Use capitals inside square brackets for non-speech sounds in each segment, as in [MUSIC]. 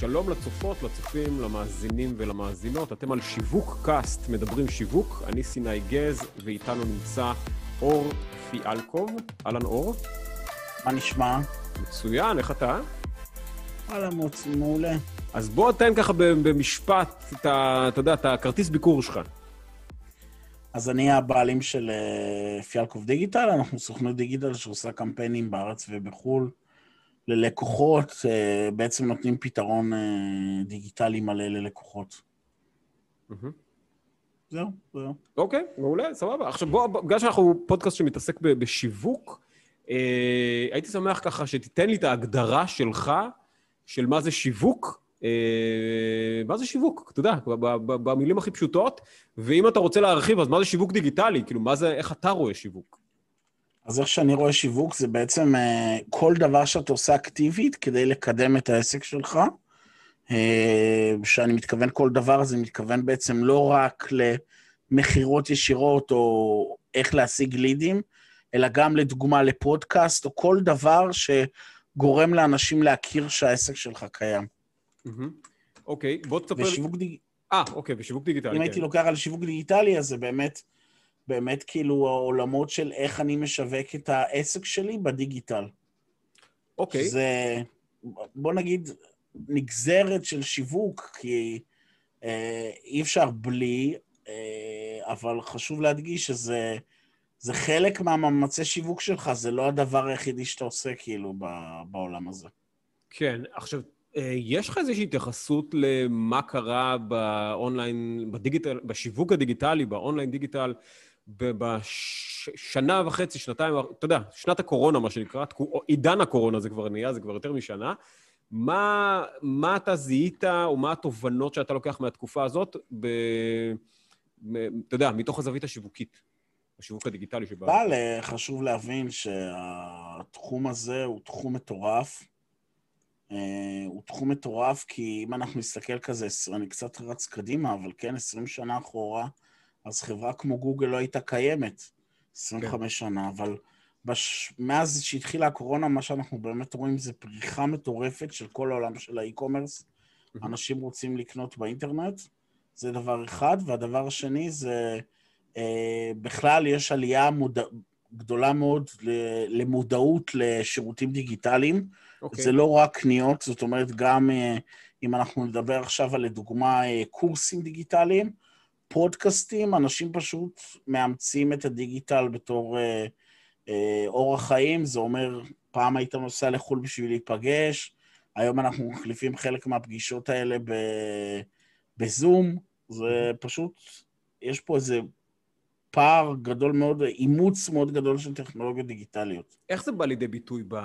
שלום לצופות, לצופים, למאזינים ולמאזינות. אתם על שיווק קאסט, מדברים שיווק. אני סיני גז, ואיתנו נמצא אור פיאלקוב. אהלן אור. מה נשמע? מצוין, איך אתה? וואלה, מוצ... מעולה. אז בוא תן ככה במשפט, אתה יודע, את הכרטיס ביקור שלך. אז אני הבעלים של uh, פיאלקוב דיגיטל, אנחנו סוכנות דיגיטל שעושה קמפיינים בארץ ובחו"ל. ללקוחות, אה, בעצם נותנים פתרון אה, דיגיטלי מלא ללקוחות. זהו, זהו. אוקיי, מעולה, סבבה. עכשיו בוא, בגלל שאנחנו פודקאסט שמתעסק בשיווק, אה, הייתי שמח ככה שתיתן לי את ההגדרה שלך של מה זה שיווק. מה זה שיווק, אתה יודע, במילים הכי פשוטות, ואם אתה רוצה להרחיב, אז מה זה שיווק דיגיטלי? כאילו, מה זה, איך אתה רואה שיווק? אז איך שאני רואה שיווק זה בעצם uh, כל דבר שאתה עושה אקטיבית כדי לקדם את העסק שלך. כשאני uh, מתכוון כל דבר, זה מתכוון בעצם לא רק למכירות ישירות או איך להשיג לידים, אלא גם לדוגמה לפודקאסט או כל דבר שגורם לאנשים להכיר שהעסק שלך קיים. אוקיי, בוא תספר... ושיווק דיג... אה, אוקיי, ושיווק דיגיטלי. אם כן. הייתי לוקח על שיווק דיגיטלי, אז זה באמת... באמת כאילו העולמות של איך אני משווק את העסק שלי בדיגיטל. אוקיי. זה, בוא נגיד, נגזרת של שיווק, כי אה, אי אפשר בלי, אה, אבל חשוב להדגיש שזה זה חלק מהמאמצי שיווק שלך, זה לא הדבר היחידי שאתה עושה כאילו בעולם הזה. כן, עכשיו, אה, יש לך איזושהי התייחסות למה קרה באונליין, בדיגיטל, בשיווק הדיגיטלי, באונליין דיגיטל, בשנה וחצי, שנתיים, אתה יודע, שנת הקורונה, מה שנקרא, עידן הקורונה זה כבר נהיה, זה כבר יותר משנה. מה, מה אתה זיהית, או מה התובנות שאתה לוקח מהתקופה הזאת, ב, ב, אתה יודע, מתוך הזווית השיווקית, השיווק הדיגיטלי שבה... אבל חשוב להבין שהתחום הזה הוא תחום מטורף. Uh, הוא תחום מטורף, כי אם אנחנו נסתכל כזה, אני קצת רץ קדימה, אבל כן, 20 שנה אחורה, אז חברה כמו גוגל לא הייתה קיימת 25 כן. שנה, אבל בש... מאז שהתחילה הקורונה, מה שאנחנו באמת רואים זה פריחה מטורפת של כל העולם של האי-קומרס. Mm-hmm. אנשים רוצים לקנות באינטרנט, זה דבר אחד, והדבר השני זה אה, בכלל יש עלייה מוד... גדולה מאוד למודעות לשירותים דיגיטליים. Okay. אוקיי. זה לא רק קניות, זאת אומרת, גם אה, אם אנחנו נדבר עכשיו על לדוגמה אה, קורסים דיגיטליים, פודקאסטים, אנשים פשוט מאמצים את הדיגיטל בתור אה, אה, אורח חיים, זה אומר, פעם היית נוסע לחו"ל בשביל להיפגש, היום אנחנו מחליפים חלק מהפגישות האלה ב, בזום, זה פשוט, יש פה איזה פער גדול מאוד, אימוץ מאוד גדול של טכנולוגיות דיגיטליות. איך זה בא לידי ביטוי ב,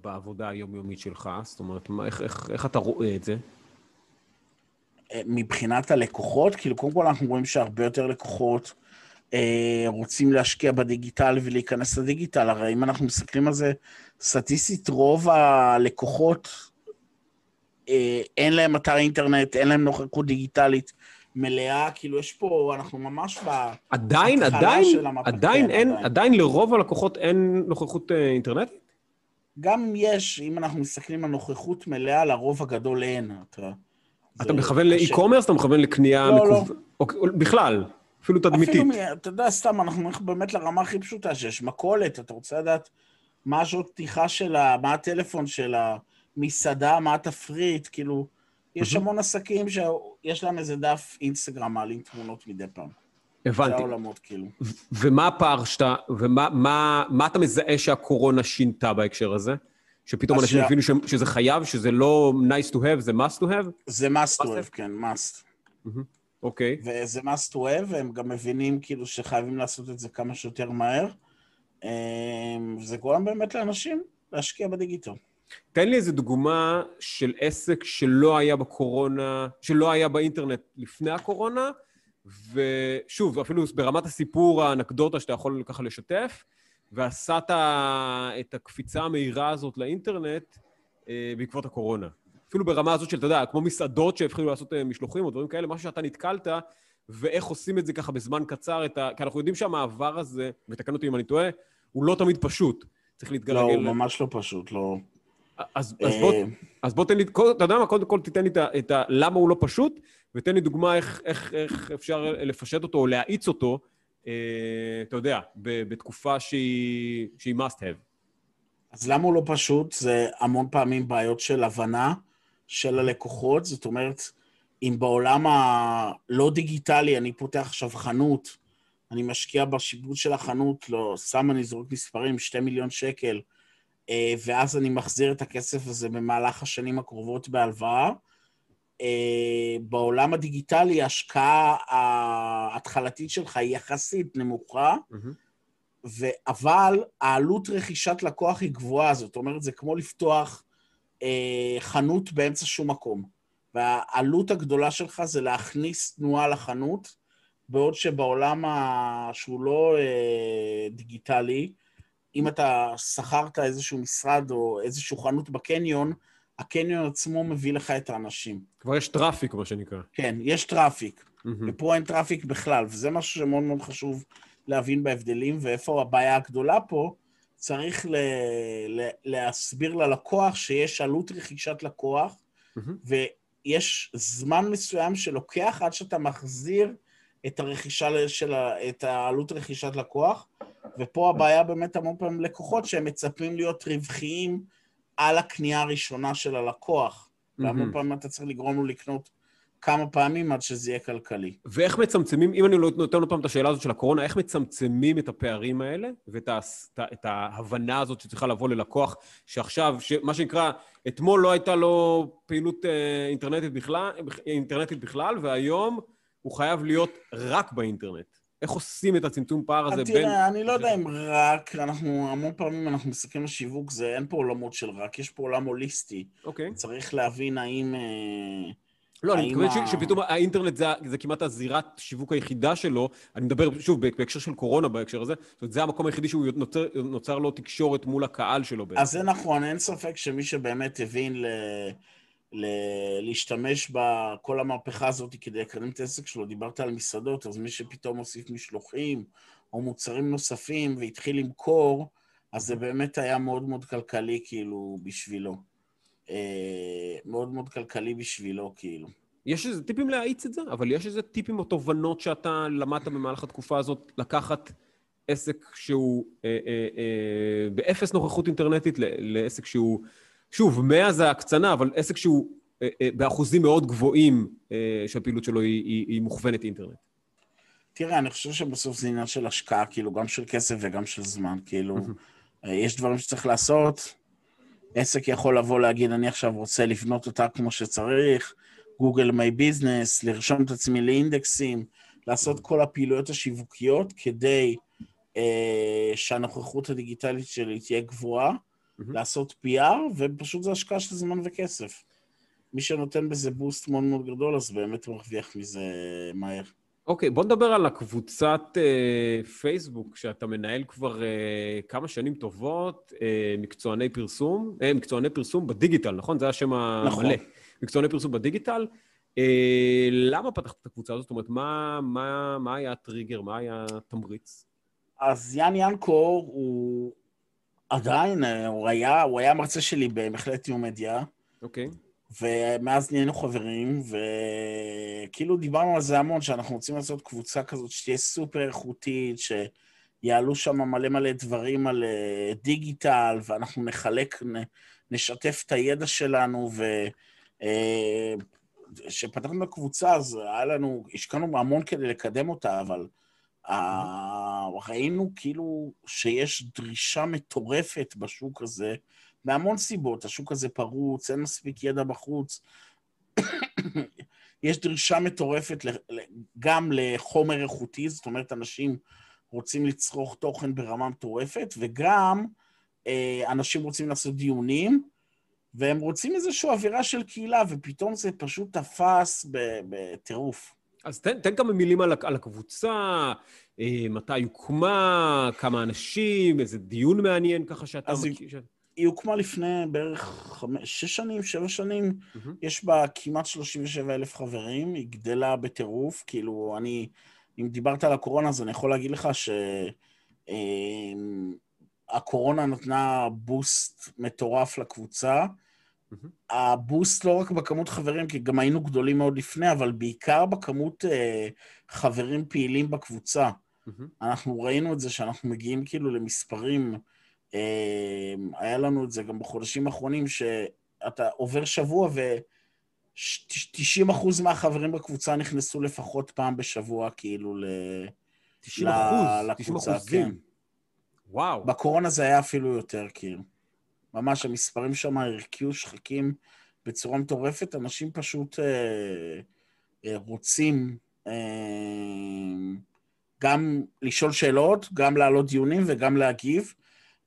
בעבודה היומיומית שלך? זאת אומרת, איך, איך, איך אתה רואה את זה? מבחינת הלקוחות, כאילו קודם כל אנחנו רואים שהרבה יותר לקוחות אה, רוצים להשקיע בדיגיטל ולהיכנס לדיגיטל, הרי אם אנחנו מסתכלים על זה, סטטיסטית רוב הלקוחות אה, אין להם אתר אינטרנט, אין להם נוכחות דיגיטלית מלאה, כאילו יש פה, אנחנו ממש ב... עדיין, עדיין, עדיין אין, עדיין. עדיין לרוב הלקוחות אין נוכחות אה, אינטרנטית? גם יש, אם אנחנו מסתכלים על נוכחות מלאה, לרוב הגדול אין. אתה... אתה מכוון לאי-קומרס, אתה מכוון לקנייה לא, לא. בכלל, אפילו תדמיתית. אפילו, אתה יודע, סתם, אנחנו הולכים באמת לרמה הכי פשוטה, שיש מכולת, אתה רוצה לדעת מה השעות פתיחה שלה, מה הטלפון שלה, מסעדה, מה התפריט, כאילו, יש המון עסקים שיש להם איזה דף אינסטגרם, מעלים תמונות מדי פעם. הבנתי. זה העולמות, כאילו. ומה הפער שאתה, ומה מה, מה אתה מזהה שהקורונה שינתה בהקשר הזה? שפתאום אנשים הבינו ש... שזה חייב, שזה לא nice to have, זה must to have? זה must to have, כן, must. אוקיי. Okay. וזה must to have, והם גם מבינים כאילו שחייבים לעשות את זה כמה שיותר מהר. וזה גורם באמת לאנשים להשקיע בדיגיטל. תן לי איזה דוגמה של עסק שלא היה בקורונה, שלא היה באינטרנט לפני הקורונה, ושוב, אפילו ברמת הסיפור, האנקדוטה שאתה יכול ככה לשתף, ועשה את הקפיצה המהירה הזאת לאינטרנט אה, בעקבות הקורונה. אפילו ברמה הזאת של, אתה יודע, כמו מסעדות שהתחילו לעשות אה, משלוחים או דברים כאלה, משהו שאתה נתקלת, ואיך עושים את זה ככה בזמן קצר, ה... כי אנחנו יודעים שהמעבר הזה, ותקן אותי אם אני טועה, הוא לא תמיד פשוט. צריך להתגלגל... לא, הוא ממש לא פשוט, לא. אז, אז, בוא, אז בוא תן לי, אתה יודע מה? קודם כל תיתן לי את, ה, את ה... למה הוא לא פשוט, ותן לי דוגמה איך, איך, איך אפשר לפשט אותו או להאיץ אותו, אה, אתה יודע, בתקופה שהיא, שהיא must have. אז למה הוא לא פשוט? זה המון פעמים בעיות של הבנה של הלקוחות. זאת אומרת, אם בעולם הלא דיגיטלי אני פותח עכשיו חנות, אני משקיע בשיבוץ של החנות, לא, סתם אני זורק מספרים, שתי מיליון שקל, אה, ואז אני מחזיר את הכסף הזה במהלך השנים הקרובות בהלוואה. אה, בעולם הדיגיטלי ההשקעה ההתחלתית שלך היא יחסית נמוכה, mm-hmm. ו... אבל העלות רכישת לקוח היא גבוהה, זאת אומרת, זה כמו לפתוח אה, חנות באמצע שום מקום. והעלות הגדולה שלך זה להכניס תנועה לחנות, בעוד שבעולם ה... שהוא לא אה, דיגיטלי, אם אתה שכרת איזשהו משרד או איזשהו חנות בקניון, הקניון עצמו מביא לך את האנשים. כבר יש traffic, מה שנקרא. כן, יש traffic. Mm-hmm. ופה אין traffic בכלל, וזה משהו שמאוד מאוד חשוב להבין בהבדלים, ואיפה הבעיה הגדולה פה, צריך ל- ל- להסביר ללקוח שיש עלות רכישת לקוח, mm-hmm. ויש זמן מסוים שלוקח עד שאתה מחזיר את הרכישה של ה- את העלות רכישת לקוח, ופה הבעיה באמת המון פעמים לקוחות שהם מצפים להיות רווחיים על הקנייה הראשונה של הלקוח. Mm-hmm. פעמים אתה צריך לגרום לו לקנות כמה פעמים עד שזה יהיה כלכלי. ואיך מצמצמים, אם אני לא נותן עוד פעם את השאלה הזאת של הקורונה, איך מצמצמים את הפערים האלה ואת ה, את ההבנה הזאת שצריכה לבוא ללקוח, שעכשיו, מה שנקרא, אתמול לא הייתה לו פעילות אה, אינטרנטית בכלל, אינטרנטית בכלל, והיום הוא חייב להיות רק באינטרנט. איך עושים את הצמצום פער הזה בין... תראה, אני לא יודע אם רק, אנחנו, המון פעמים אנחנו מסתכלים על שיווק, זה אין פה עולמות של רק, יש פה עולם הוליסטי. אוקיי. צריך להבין האם... אה, לא, אני מתכוון. שפתאום האינטרנט זה, זה כמעט הזירת שיווק היחידה שלו. אני מדבר, שוב, בהקשר של קורונה בהקשר הזה. זאת אומרת, זה המקום היחידי שהוא נוצר, נוצר לו תקשורת מול הקהל שלו בעצם. אז זה נכון, אין ספק שמי שבאמת הבין ל... להשתמש בכל המהפכה הזאת כדי לקדם את העסק שלו, דיברת על מסעדות, אז מי שפתאום הוסיף משלוחים או מוצרים נוספים והתחיל למכור, אז זה באמת היה מאוד מאוד כלכלי, כאילו, בשבילו. אה, מאוד מאוד כלכלי בשבילו, כאילו. יש איזה טיפים להאיץ את זה, אבל יש איזה טיפים או תובנות שאתה למדת במהלך התקופה הזאת לקחת עסק שהוא אה, אה, אה, באפס נוכחות אינטרנטית לעסק שהוא, שוב, מאה זה הקצנה, אבל עסק שהוא אה, אה, באחוזים מאוד גבוהים אה, שהפעילות שלו היא, היא, היא מוכוונת אינטרנט. תראה, אני חושב שבסוף זה עניין של השקעה, כאילו, גם של כסף וגם של זמן, כאילו, יש דברים שצריך לעשות, עסק יכול לבוא להגיד, אני עכשיו רוצה לבנות אותה כמו שצריך, גוגל מיי ביזנס, לרשום את עצמי לאינדקסים, לעשות כל הפעילויות השיווקיות כדי אה, שהנוכחות הדיגיטלית שלי תהיה גבוהה, mm-hmm. לעשות PR, ופשוט זה השקעה של זמן וכסף. מי שנותן בזה בוסט מאוד מאוד גדול, אז באמת מרוויח מזה מהר. אוקיי, okay, בוא נדבר על הקבוצת uh, פייסבוק שאתה מנהל כבר uh, כמה שנים טובות, uh, מקצועני פרסום, uh, מקצועני פרסום בדיגיטל, נכון? זה השם נכון. המלא. מקצועני פרסום בדיגיטל. Uh, למה פתחת את הקבוצה הזאת? זאת אומרת, מה, מה, מה היה הטריגר? מה היה התמריץ? אז יאן ינקו הוא עדיין, הוא היה, הוא היה מרצה שלי במכללת ניו-מדיה. אוקיי. Okay. ומאז נהיינו חברים, וכאילו דיברנו על זה המון, שאנחנו רוצים לעשות קבוצה כזאת שתהיה סופר איכותית, שיעלו שם מלא מלא דברים על אה, דיגיטל, ואנחנו נחלק, נשתף את הידע שלנו, וכשפתחנו אה, את הקבוצה, אז היה לנו, השקענו המון כדי לקדם אותה, אבל ראינו כאילו שיש דרישה מטורפת בשוק הזה, מהמון סיבות, השוק הזה פרוץ, אין מספיק ידע בחוץ. [COUGHS] יש דרישה מטורפת גם לחומר איכותי, זאת אומרת, אנשים רוצים לצרוך תוכן ברמה מטורפת, וגם אה, אנשים רוצים לעשות דיונים, והם רוצים איזושהי אווירה של קהילה, ופתאום זה פשוט תפס בטירוף. אז תן, תן כמה מילים על, על הקבוצה, אה, מתי הוקמה, כמה אנשים, איזה דיון מעניין ככה שאתה... מכיר. היא הוקמה לפני בערך חמש, שש שנים, שבע שנים, mm-hmm. יש בה כמעט 37 אלף חברים, היא גדלה בטירוף, כאילו, אני, אם דיברת על הקורונה, אז אני יכול להגיד לך ש... אמ, הקורונה נתנה בוסט מטורף לקבוצה. מהמם. הבוסט לא רק בכמות חברים, כי גם היינו גדולים מאוד לפני, אבל בעיקר בכמות אה, חברים פעילים בקבוצה. מהמם. אנחנו ראינו את זה שאנחנו מגיעים כאילו למספרים, אה, היה לנו את זה גם בחודשים האחרונים, שאתה עובר שבוע ו-90% מהחברים בקבוצה נכנסו לפחות פעם בשבוע, כאילו, ל... 90 ל- אחוז, 90 לקבוצה, אחוזים. כן. וואו. בקורונה זה היה אפילו יותר, כאילו. ממש, המספרים שם הרקיעו שחקים בצורה מטורפת. אנשים פשוט אה, אה, רוצים אה, גם לשאול שאלות, גם להעלות דיונים וגם להגיב.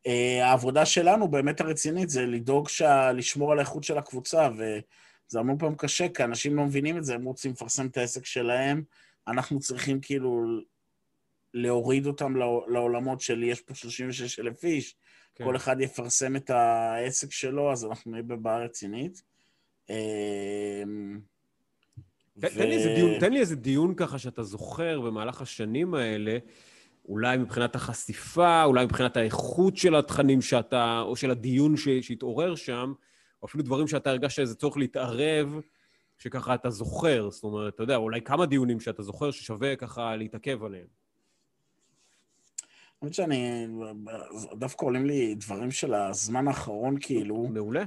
אה, העבודה שלנו באמת הרצינית זה לדאוג שה... לשמור על האיכות של הקבוצה, וזה המון פעם קשה, כי אנשים לא מבינים את זה, הם רוצים לפרסם את העסק שלהם. אנחנו צריכים כאילו להוריד אותם לעו- לעולמות של יש פה 36 אלף איש, כן. כל אחד יפרסם את העסק שלו, אז אנחנו נהיה בבעיה רצינית. אמ, ו- תן, לי איזה דיון, תן לי איזה דיון ככה שאתה זוכר במהלך השנים האלה, אולי מבחינת החשיפה, אולי מבחינת האיכות של התכנים שאתה, או של הדיון ש, שהתעורר שם, או אפילו דברים שאתה הרגשת איזה צורך להתערב, שככה אתה זוכר. זאת אומרת, אתה יודע, אולי כמה דיונים שאתה זוכר ששווה ככה להתעכב עליהם. האמת שאני, דווקא עולים לי דברים של הזמן האחרון, כאילו, מעולה.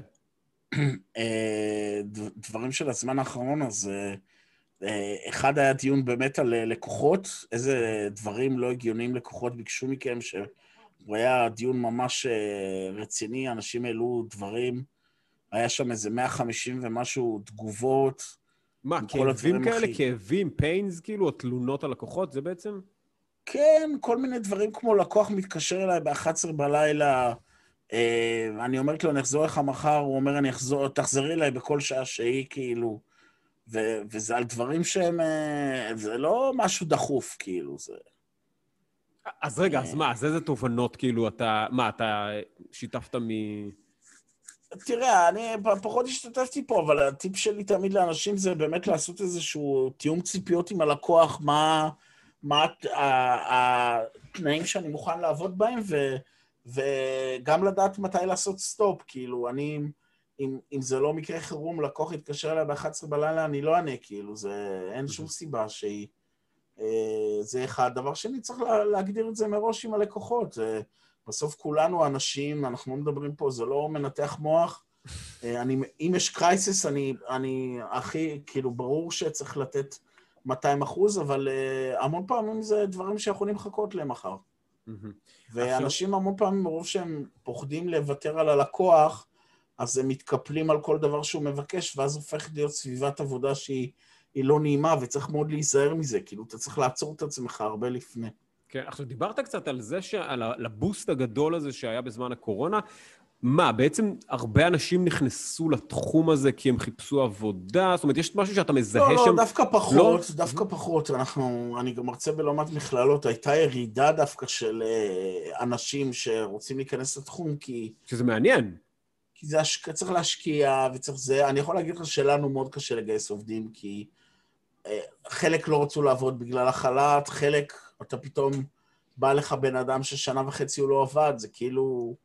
אה, דברים של הזמן האחרון, אז אה, אה, אחד היה דיון באמת על לקוחות, איזה דברים לא הגיוניים לקוחות ביקשו מכם, שהוא היה דיון ממש רציני, אנשים העלו דברים, היה שם איזה 150 ומשהו תגובות. מה, כאבים כאלה? הכי- כאבים, פיינס, כאילו, או תלונות על לקוחות? זה בעצם? כן, כל מיני דברים כמו לקוח מתקשר אליי ב-11 בלילה, אה, אני אומרת לו, אני אחזור אליך מחר, הוא אומר, אני אחזור, תחזרי אליי בכל שעה שהיא, כאילו, ו- וזה על דברים שהם, אה, זה לא משהו דחוף, כאילו, זה... אז רגע, אז אה. מה, אז איזה תובנות, כאילו, אתה... מה, אתה שיתפת מ... תראה, אני פחות השתתפתי פה, אבל הטיפ שלי תמיד לאנשים זה באמת לעשות איזשהו תיאום ציפיות עם הלקוח, מה, מה התנאים שאני מוכן לעבוד בהם, ו, וגם לדעת מתי לעשות stop. כאילו, אני, אם, אם זה לא מקרה חירום, לקוח יתקשר אליי ב-11 בלילה, אני לא אענה, כאילו, זה, אין שום סיבה שהיא... אה, זה אחד. דבר שני, צריך לה, להגדיר את זה מראש עם הלקוחות. בסוף כולנו אנשים, אנחנו לא מדברים פה, זה לא מנתח מוח. אה, אני, אם יש crisis, אני, אני הכי, כאילו, ברור שצריך לתת 200 אחוז, אבל uh, המון פעמים זה דברים שיכולים לחכות למחר. ואנשים המון פעמים, מרוב שהם פוחדים לוותר על הלקוח, אז הם מתקפלים על כל דבר שהוא מבקש, ואז הופכת להיות סביבת עבודה שהיא היא לא נעימה, וצריך מאוד להיזהר מזה. כאילו, אתה צריך לעצור את עצמך הרבה לפני. כן, עכשיו, דיברת קצת על זה, ש... על הבוסט הגדול הזה שהיה בזמן הקורונה. מה, בעצם הרבה אנשים נכנסו לתחום הזה כי הם חיפשו עבודה? זאת אומרת, יש משהו שאתה מזהה לא, שם? לא, דווקא פחות, לא? דווקא פחות. אנחנו, אני גם מרצה בלא מעט מכללות, הייתה ירידה דווקא של אה, אנשים שרוצים להיכנס לתחום, כי, שזה מעניין. כי זה השק... צריך להשקיע וצריך זה. אני יכול להגיד לך שלנו מאוד קשה לגייס עובדים, כי אה, חלק לא רצו לעבוד בגלל החל"ת, חלק, אתה פתאום בא לך בן אדם ששנה וחצי הוא לא עבד, זה כאילו...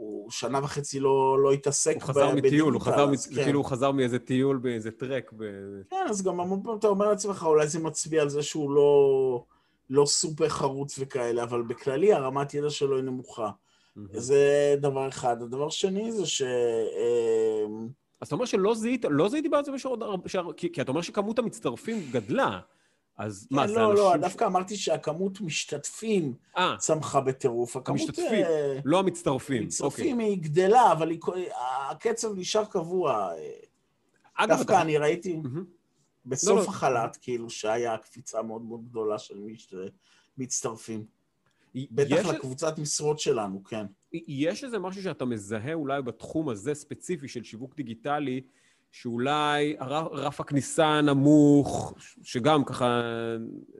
הוא שנה וחצי לא, לא התעסק הוא חזר מטיול, הוא חזר, אז מ- כן. כאילו הוא חזר מאיזה טיול באיזה טרק. ב... כן, אז גם המון פעמים אתה אומר לעצמך, אולי זה מצביע על זה שהוא לא, לא סופר חרוץ וכאלה, אבל בכללי הרמת ידע שלו היא נמוכה. זה דבר אחד. הדבר שני זה ש... אמ, אז אתה אומר שלא זיהית, לא זיהיתי בעצם יש עוד הרבה, כי, כי אתה אומר שכמות המצטרפים גדלה. אז מה, כן, זה לא, אנשים... לא, ש- דווקא אמרתי שהכמות משתתפים אה, צמחה בטירוף. הכמות... המשתתפים, אה, לא המצטרפים. אוקיי. מצטרפים היא גדלה, אבל היא... הקצב נשאר קבוע. אגב, דווקא אתה... אני ראיתי. לא, בסוף לא. החל"ת, כאילו, שהיה קפיצה מאוד מאוד גדולה של מי שמצטרפים. בטח יש- לקבוצת משרות שלנו, כן. יש איזה משהו שאתה מזהה אולי בתחום הזה ספציפי של שיווק דיגיטלי, שאולי רף הכניסה נמוך, שגם ככה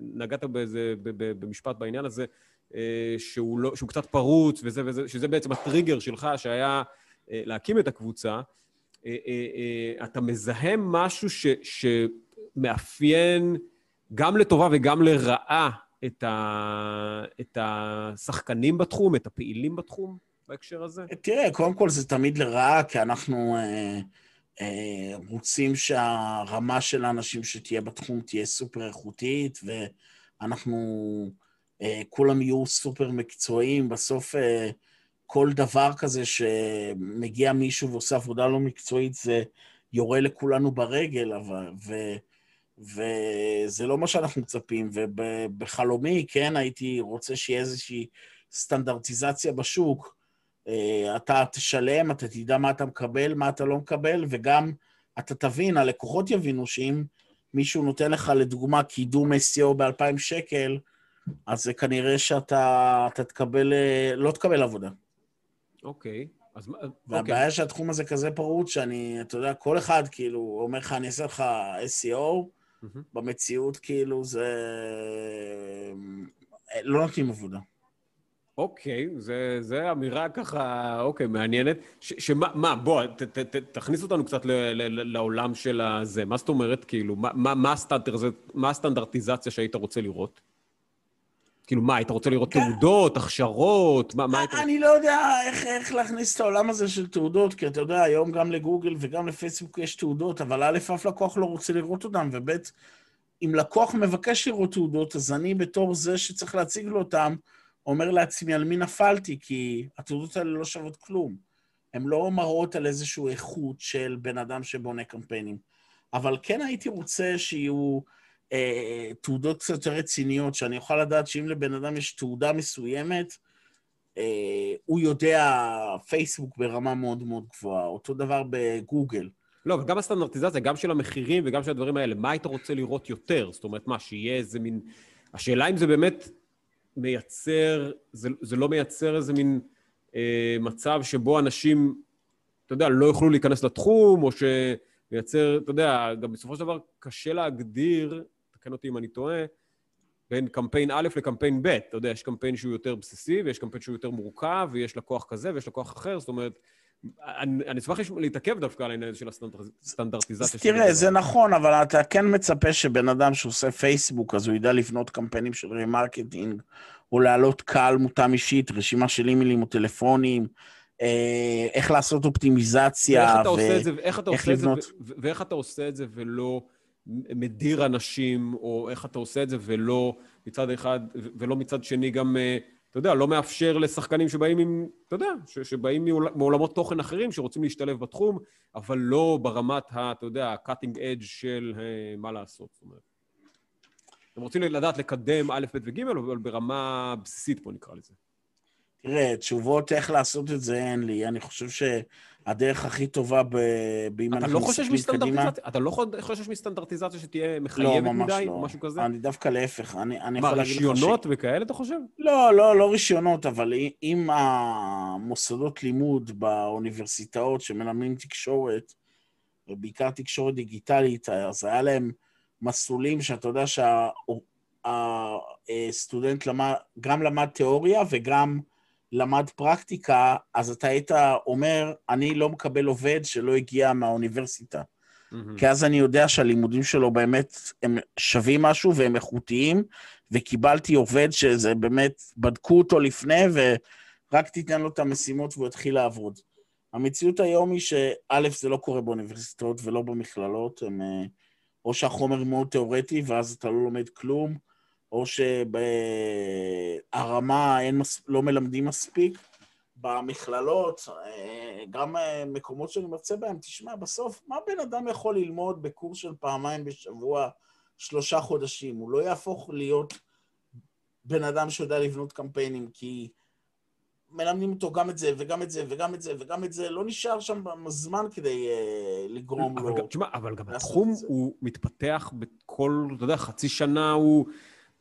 נגעת באיזה, במשפט בעניין הזה, אה, שהוא, לא, שהוא קצת פרוץ, וזה, וזה, שזה בעצם הטריגר שלך, שהיה אה, להקים את הקבוצה. אה, אתה מזהה משהו ש, שמאפיין גם לטובה וגם לרעה את, ה, את השחקנים בתחום, את הפעילים בתחום בהקשר הזה? תראה, קודם כל זה תמיד לרעה, כי אנחנו אה, רוצים שהרמה של האנשים שתהיה בתחום תהיה סופר איכותית, ואנחנו, אה, כולם יהיו סופר מקצועיים. בסוף אה, כל דבר כזה שמגיע מישהו ועושה עבודה לא מקצועית, זה יורה לכולנו ברגל, אבל... ו, וזה לא מה שאנחנו מצפים, ובחלומי, כן, הייתי רוצה שיהיה איזושהי סטנדרטיזציה בשוק. אה, אתה תשלם, אתה תדע מה אתה מקבל, מה אתה לא מקבל, וגם אתה תבין, הלקוחות יבינו שאם מישהו נותן לך, לדוגמה, קידום SEO ב-2,000 שקל, אז זה כנראה שאתה תקבל, אה, לא תקבל עבודה. אוקיי. אז מה... והבעיה אוקיי. שהתחום הזה כזה פרוץ, שאני, אתה יודע, כל אחד כאילו אומר לך, אני אעשה לך SEO, mm-hmm. במציאות כאילו זה... לא נותנים עבודה. אוקיי, זה, זה אמירה ככה, אוקיי, מעניינת. שמה, מה, בוא, ת, ת, ת, תכניס אותנו קצת ל, ל, לעולם של הזה. מה זאת אומרת, כאילו, מה, מה, מה, הסטנדר, מה הסטנדרטיזציה שהיית רוצה לראות? כאילו, מה, היית רוצה לראות כן. תעודות, הכשרות? מה, מה היית... אני לא יודע איך, איך להכניס את העולם הזה של תעודות, כי אתה יודע, היום גם לגוגל וגם לפייסבוק יש תעודות, אבל א', אף לקוח לא רוצה לראות אותם, וב', אם לקוח מבקש לראות תעודות, אז אני בתור זה שצריך להציג לו אותם, אומר לעצמי על מי נפלתי, כי התעודות האלה לא שוות כלום. הן לא מראות על איזושהי איכות של בן אדם שבונה קמפיינים. אבל כן הייתי רוצה שיהיו... אה, תעודות קצת יותר רציניות, שאני אוכל לדעת שאם לבן אדם יש תעודה מסוימת, אה, הוא יודע פייסבוק ברמה מאוד מאוד גבוהה. אותו דבר בגוגל. לא, וגם הסטנדרטיזציה, גם של המחירים וגם של הדברים האלה, מה היית רוצה לראות יותר? זאת אומרת, מה, שיהיה איזה מין... השאלה אם זה באמת מייצר, זה, זה לא מייצר איזה מין אה, מצב שבו אנשים, אתה יודע, לא יוכלו להיכנס לתחום, או שמייצר, אתה יודע, גם בסופו של דבר קשה להגדיר תקן אותי אם אני טועה, בין קמפיין א' לקמפיין ב'. אתה יודע, יש קמפיין שהוא יותר בסיסי, ויש קמפיין שהוא יותר מורכב, ויש לקוח כזה ויש לקוח אחר, זאת אומרת, אני אשמח להתעכב דווקא על העניין של הסטנדרטיזציה. תראה, זה נכון, אבל אתה כן מצפה שבן אדם שעושה פייסבוק, אז הוא ידע לבנות קמפיינים של remarketing, או להעלות קהל מותאם אישית, רשימה של אימיילים או טלפונים, אה, איך לעשות אופטימיזציה, ואיך זה, ואיך אתה עושה את זה ולא... מדיר אנשים, או איך אתה עושה את זה, ולא מצד אחד, ולא מצד שני גם, אה, אתה יודע, לא מאפשר לשחקנים שבאים עם, אתה יודע, שבאים מעולמות תוכן אחרים, שרוצים להשתלב בתחום, אבל לא ברמת, ה, אתה יודע, ה-cutting edge של אה, מה לעשות. זאת אומרת. הם רוצים לדעת לקדם א', ב' וג', אבל ברמה בסיסית, בוא נקרא לזה. תראה, תשובות איך לעשות את זה אין לי. אני חושב שהדרך הכי טובה, ב... באם אנחנו לא מסתכלים קדימה... אתה לא חושש מסטנדרטיזציה שתהיה מחייבת לא, מדי, לא. משהו כזה? אני דווקא להפך. אני, אני מה, יכול להגיד לך ש... מה, רישיונות וכאלה, אתה חושב? לא, לא, לא רישיונות, אבל אם המוסדות לימוד באוניברסיטאות שמלמדים תקשורת, ובעיקר תקשורת דיגיטלית, אז היה להם מסלולים שאתה יודע שהסטודנט למד, גם למד תיאוריה וגם למד פרקטיקה, אז אתה היית אומר, אני לא מקבל עובד שלא הגיע מהאוניברסיטה. Mm-hmm. כי אז אני יודע שהלימודים שלו באמת, הם שווים משהו והם איכותיים, וקיבלתי עובד שזה באמת, בדקו אותו לפני, ורק תיתן לו את המשימות והוא יתחיל לעבוד. המציאות היום היא שא', זה לא קורה באוניברסיטאות ולא במכללות, הם, אה, או שהחומר מאוד תיאורטי ואז אתה לא לומד כלום, או שהרמה אין, מס... לא מלמדים מספיק. במכללות, אה, גם אה, מקומות שאני מרצה בהם, תשמע, בסוף, מה בן אדם יכול ללמוד בקורס של פעמיים בשבוע, שלושה חודשים? הוא לא יהפוך להיות בן אדם שיודע לבנות קמפיינים, כי מלמדים אותו גם את זה, וגם את זה, וגם את זה, וגם את זה, לא נשאר שם זמן כדי uh, לגרום אבל לו... גם, תשמע, אבל גם התחום הוא מתפתח בכל, אתה יודע, חצי שנה הוא...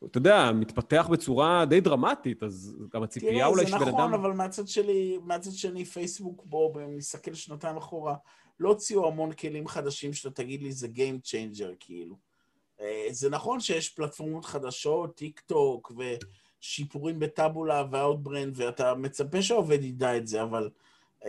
אתה יודע, מתפתח בצורה די דרמטית, אז גם הציפייה אולי שבן נכון, אדם... תראה, זה נכון, אבל מהצד שלי, מהצד שני, פייסבוק בוא, אם נסתכל שנתיים אחורה, לא הוציאו המון כלים חדשים שאתה תגיד לי, זה Game Changer, כאילו. אה, זה נכון שיש פלטפורמות חדשות, טיק טוק, ושיפורים בטאבולה ואאוטבריין, ואתה מצפה שהעובד ידע את זה, אבל uh,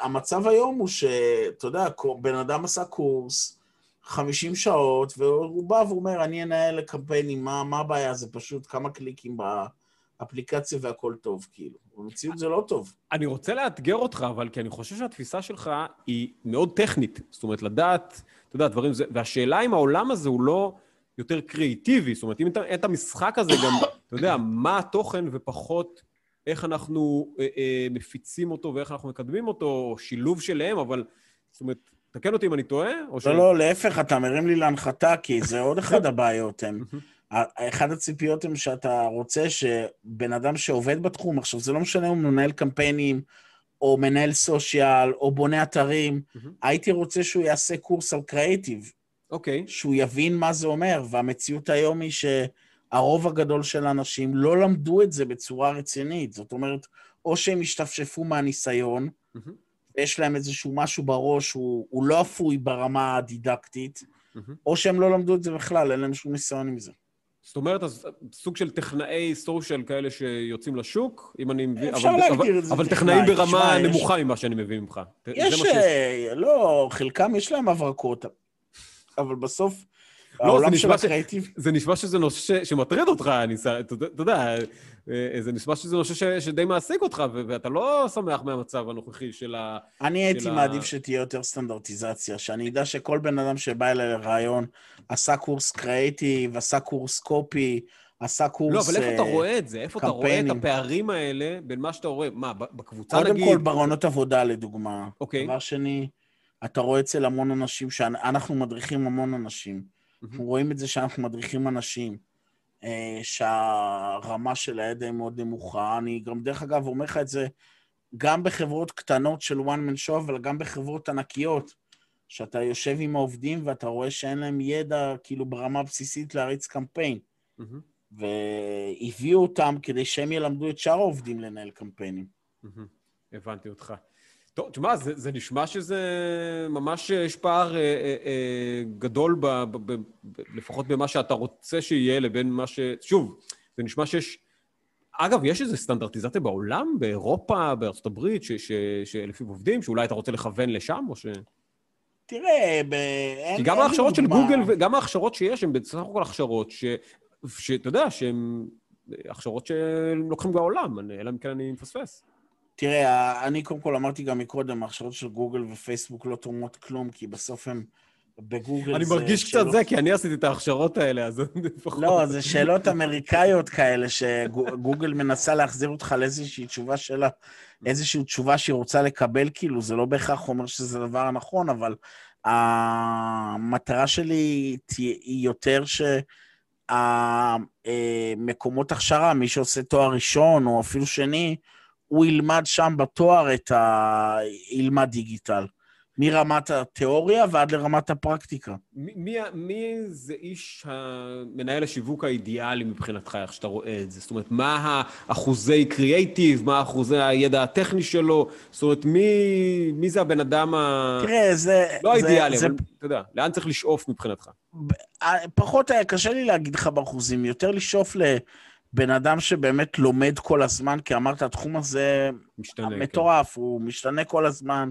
המצב היום הוא שאתה יודע, בן אדם עשה קורס, 50 שעות, והוא בא ואומר, אני אנהל קמפיינים, מה, מה הבעיה? זה פשוט כמה קליקים באפליקציה והכל טוב, כאילו. במציאות זה לא טוב. אני רוצה לאתגר אותך, אבל כי אני חושב שהתפיסה שלך היא מאוד טכנית. זאת אומרת, לדעת, אתה יודע, דברים זה... והשאלה אם העולם הזה הוא לא יותר קריאיטיבי. זאת אומרת, אם אתה, את המשחק הזה גם, אתה יודע, מה התוכן ופחות איך אנחנו אה, אה, מפיצים אותו ואיך אנחנו מקדמים אותו, או שילוב שלהם, אבל... זאת אומרת, תקן אותי אם אני טועה, או ש... לא, לא, להפך, אתה מרים לי להנחתה, כי זה עוד אחד הבעיות. הם, אחד הציפיות הם שאתה רוצה שבן אדם שעובד בתחום, עכשיו, זה לא משנה אם הוא מנהל קמפיינים, או מנהל סושיאל, או בונה אתרים, הייתי רוצה שהוא יעשה קורס על קריאיטיב. אוקיי. Okay. שהוא יבין מה זה אומר, והמציאות היום היא שהרוב הגדול של האנשים לא למדו את זה בצורה רצינית. זאת אומרת, או שהם השתפשפו מהניסיון, mm-hmm. ויש להם איזשהו משהו בראש, הוא, הוא לא אפוי ברמה הדידקטית, mm-hmm. או שהם לא למדו את זה בכלל, אין להם שום ניסיון עם זה. זאת אומרת, אז סוג של טכנאי סושיאל כאלה שיוצאים לשוק, אם אני מבין... אפשר אבל, להגדיר אבל, את זה אבל טכנאי, טכנאים ברמה תשמע, יש- נמוכה ממה שאני מבין ממך. יש, אה, לא, חלקם יש להם הברקות, אבל בסוף, לא, זה של נשמע ש-. זה נשמע שזה נושא ש- שמטריד אותך, אני, אתה אתה יודע, אה, זה נשמע שזה נושא ש- שדי מעסיק אותך, ו- ואתה לא שמח מהמצב הנוכחי של ה... אני הייתי ה- מעדיף שתהיה יותר סטנדרטיזציה, שאני אדע שכל בן אדם שבא אליי לרעיון עשה קורס קריאיטיב, עשה קורס קופי, עשה קורס... לא, אבל איפה אתה אה, רואה את זה? איפה אתה רואה את קמפיינים. הפערים האלה בין מה שאתה רואה? מה, בקבוצה קודם נגיד? כל, ברעיונות עבודה, לדוגמה. אוקיי. דבר שני, אתה רואה אצל המון אנשים, שאנחנו מדריכים המון אנשים. אנחנו רואים את זה שאנחנו מדריכים אנשים, אה, שהרמה של הידע היא מאוד נמוכה. אני גם, דרך אגב, אומר לך את זה גם בחברות קטנות של one man show, אבל גם בחברות ענקיות, שאתה יושב עם העובדים ואתה רואה שאין להם ידע, כאילו, ברמה הבסיסית להריץ קמפיין. והביאו אותם כדי שהם ילמדו את שאר העובדים לנהל קמפיינים. הבנתי אותך. טוב, תשמע, זה, זה נשמע שזה ממש יש פער אה, אה, אה, גדול, ב, ב, ב, ב, לפחות במה שאתה רוצה שיהיה, לבין מה ש... שוב, זה נשמע שיש... אגב, יש איזו סטנדרטיזציה בעולם, באירופה, בארצות הברית, ש- ש- שלפיו עובדים, שאולי אתה רוצה לכוון לשם, או ש... תראה, ב... אין- כי גם ההכשרות של. גוגל, וגם ההכשרות שיש, הן בסך הכל הכשרות ש... שאתה יודע, שהן הכשרות שלוקחים בעולם, אלא אם כן אני מפספס. תראה, אני קודם כל אמרתי גם מקודם, ההכשרות של גוגל ופייסבוק לא תורמות כלום, כי בסוף הם בגוגל אני זה מרגיש קצת שאלות- זה, כי אני עשיתי את ההכשרות האלה, אז לפחות... לא, זה שאלות אמריקאיות כאלה, שגוגל מנסה להחזיר אותך לאיזושהי תשובה שלה, איזושהי תשובה שהיא רוצה לקבל, כאילו, זה לא בהכרח אומר שזה הדבר הנכון, אבל המטרה שלי היא יותר שהמקומות הכשרה, מי שעושה תואר ראשון או אפילו שני, הוא ילמד שם בתואר את ה... ילמד דיגיטל. מרמת התיאוריה ועד לרמת הפרקטיקה. מי, מי, מי זה איש המנהל השיווק האידיאלי מבחינתך, איך שאתה רואה את זה? זאת אומרת, מה האחוזי קריאייטיב, מה אחוזי הידע הטכני שלו? זאת אומרת, מי, מי זה הבן אדם ה... תראה, זה... לא זה- האידיאלי, זה אבל אתה יודע, לאן צריך לשאוף מבחינתך? פחות היה קשה לי להגיד לך באחוזים, יותר לשאוף לבן אדם שבאמת לומד כל הזמן, כי אמרת, התחום הזה משתנה. כן. מטורף, הוא משתנה כל הזמן,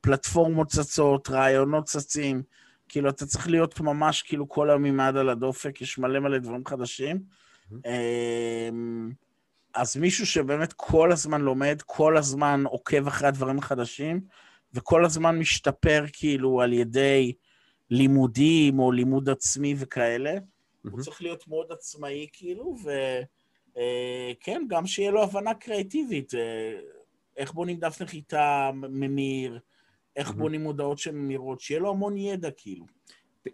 פלטפורמות צצות, רעיונות צצים, כאילו, אתה צריך להיות ממש כאילו כל היום עם היד על הדופק, יש מלא מלא דברים חדשים. אמ, אז מישהו שבאמת כל הזמן לומד, כל הזמן עוקב אחרי הדברים החדשים, וכל הזמן משתפר כאילו על ידי לימודים או לימוד עצמי וכאלה. הוא מהמם. צריך להיות מאוד עצמאי, כאילו, וכן, גם שיהיה לו הבנה קריאיטיבית. אה, איך בונים דף נחיתה ממיר, איך. בונים מודעות שממירות, שיהיה לו המון ידע, כאילו.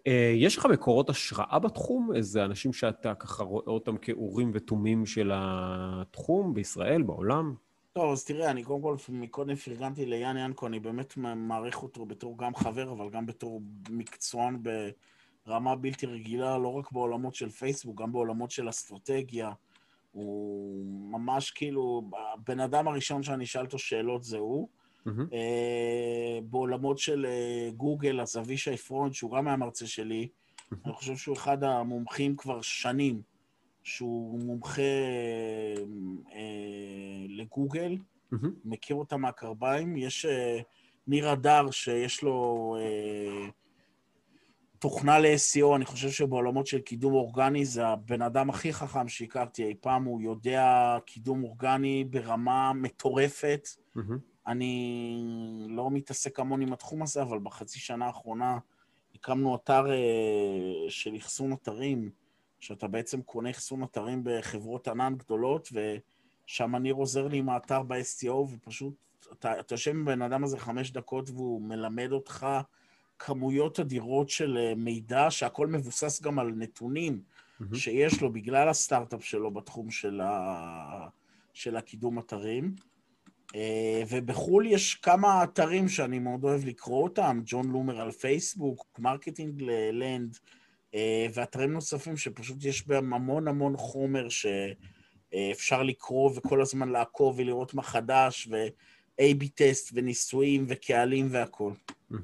אה, יש לך מקורות השראה בתחום? איזה אנשים שאתה ככה רואה אותם כאורים ותומים של התחום בישראל, בעולם? טוב, אז תראה, אני קודם כל מקודם פרגנתי ליאן ינקו, אני באמת מעריך אותו בתור גם חבר, אבל גם בתור מקצוען ברמה בלתי רגילה, לא רק בעולמות של פייסבוק, גם בעולמות של אסטרטגיה. הוא ממש כאילו, הבן אדם הראשון שאני אשאל אותו שאלות זה הוא. אה, בעולמות של אה, גוגל, אז אבישי פרונט, שהוא גם היה מרצה שלי, אני חושב שהוא אחד המומחים כבר שנים, שהוא מומחה אה, לגוגל, מהמם. מכיר אותה מהקרביים. יש אה, ניר הדר, שיש לו אה, תוכנה ל-SEO, אני חושב שבעולמות של קידום אורגני זה הבן אדם הכי חכם שהכרתי אי פעם, הוא יודע קידום אורגני ברמה מטורפת. Mm-hmm. אני לא מתעסק המון עם התחום הזה, אבל בחצי שנה האחרונה הקמנו אתר אה, של אחסון אתרים, שאתה בעצם קונה אחסון אתרים בחברות ענן גדולות, ושם ניר עוזר לי עם האתר ב-STO, ופשוט, אתה, אתה יושב עם הבן אדם הזה חמש דקות והוא מלמד אותך כמויות אדירות של אה, מידע, שהכל מבוסס גם על נתונים Mm-hmm. שיש לו בגלל הסטארט-אפ שלו בתחום של, ה... של הקידום אתרים. אה, ובחו"ל יש כמה אתרים שאני מאוד אוהב לקרוא אותם, Jon Loomer על פייסבוק, Marketing Land, אה, ואתרים נוספים שפשוט יש בהם המון המון חומר שאפשר לקרוא וכל הזמן לעקוב ולראות מה חדש, ו-AB טסט וניסויים וקהלים והכול. Mm-hmm.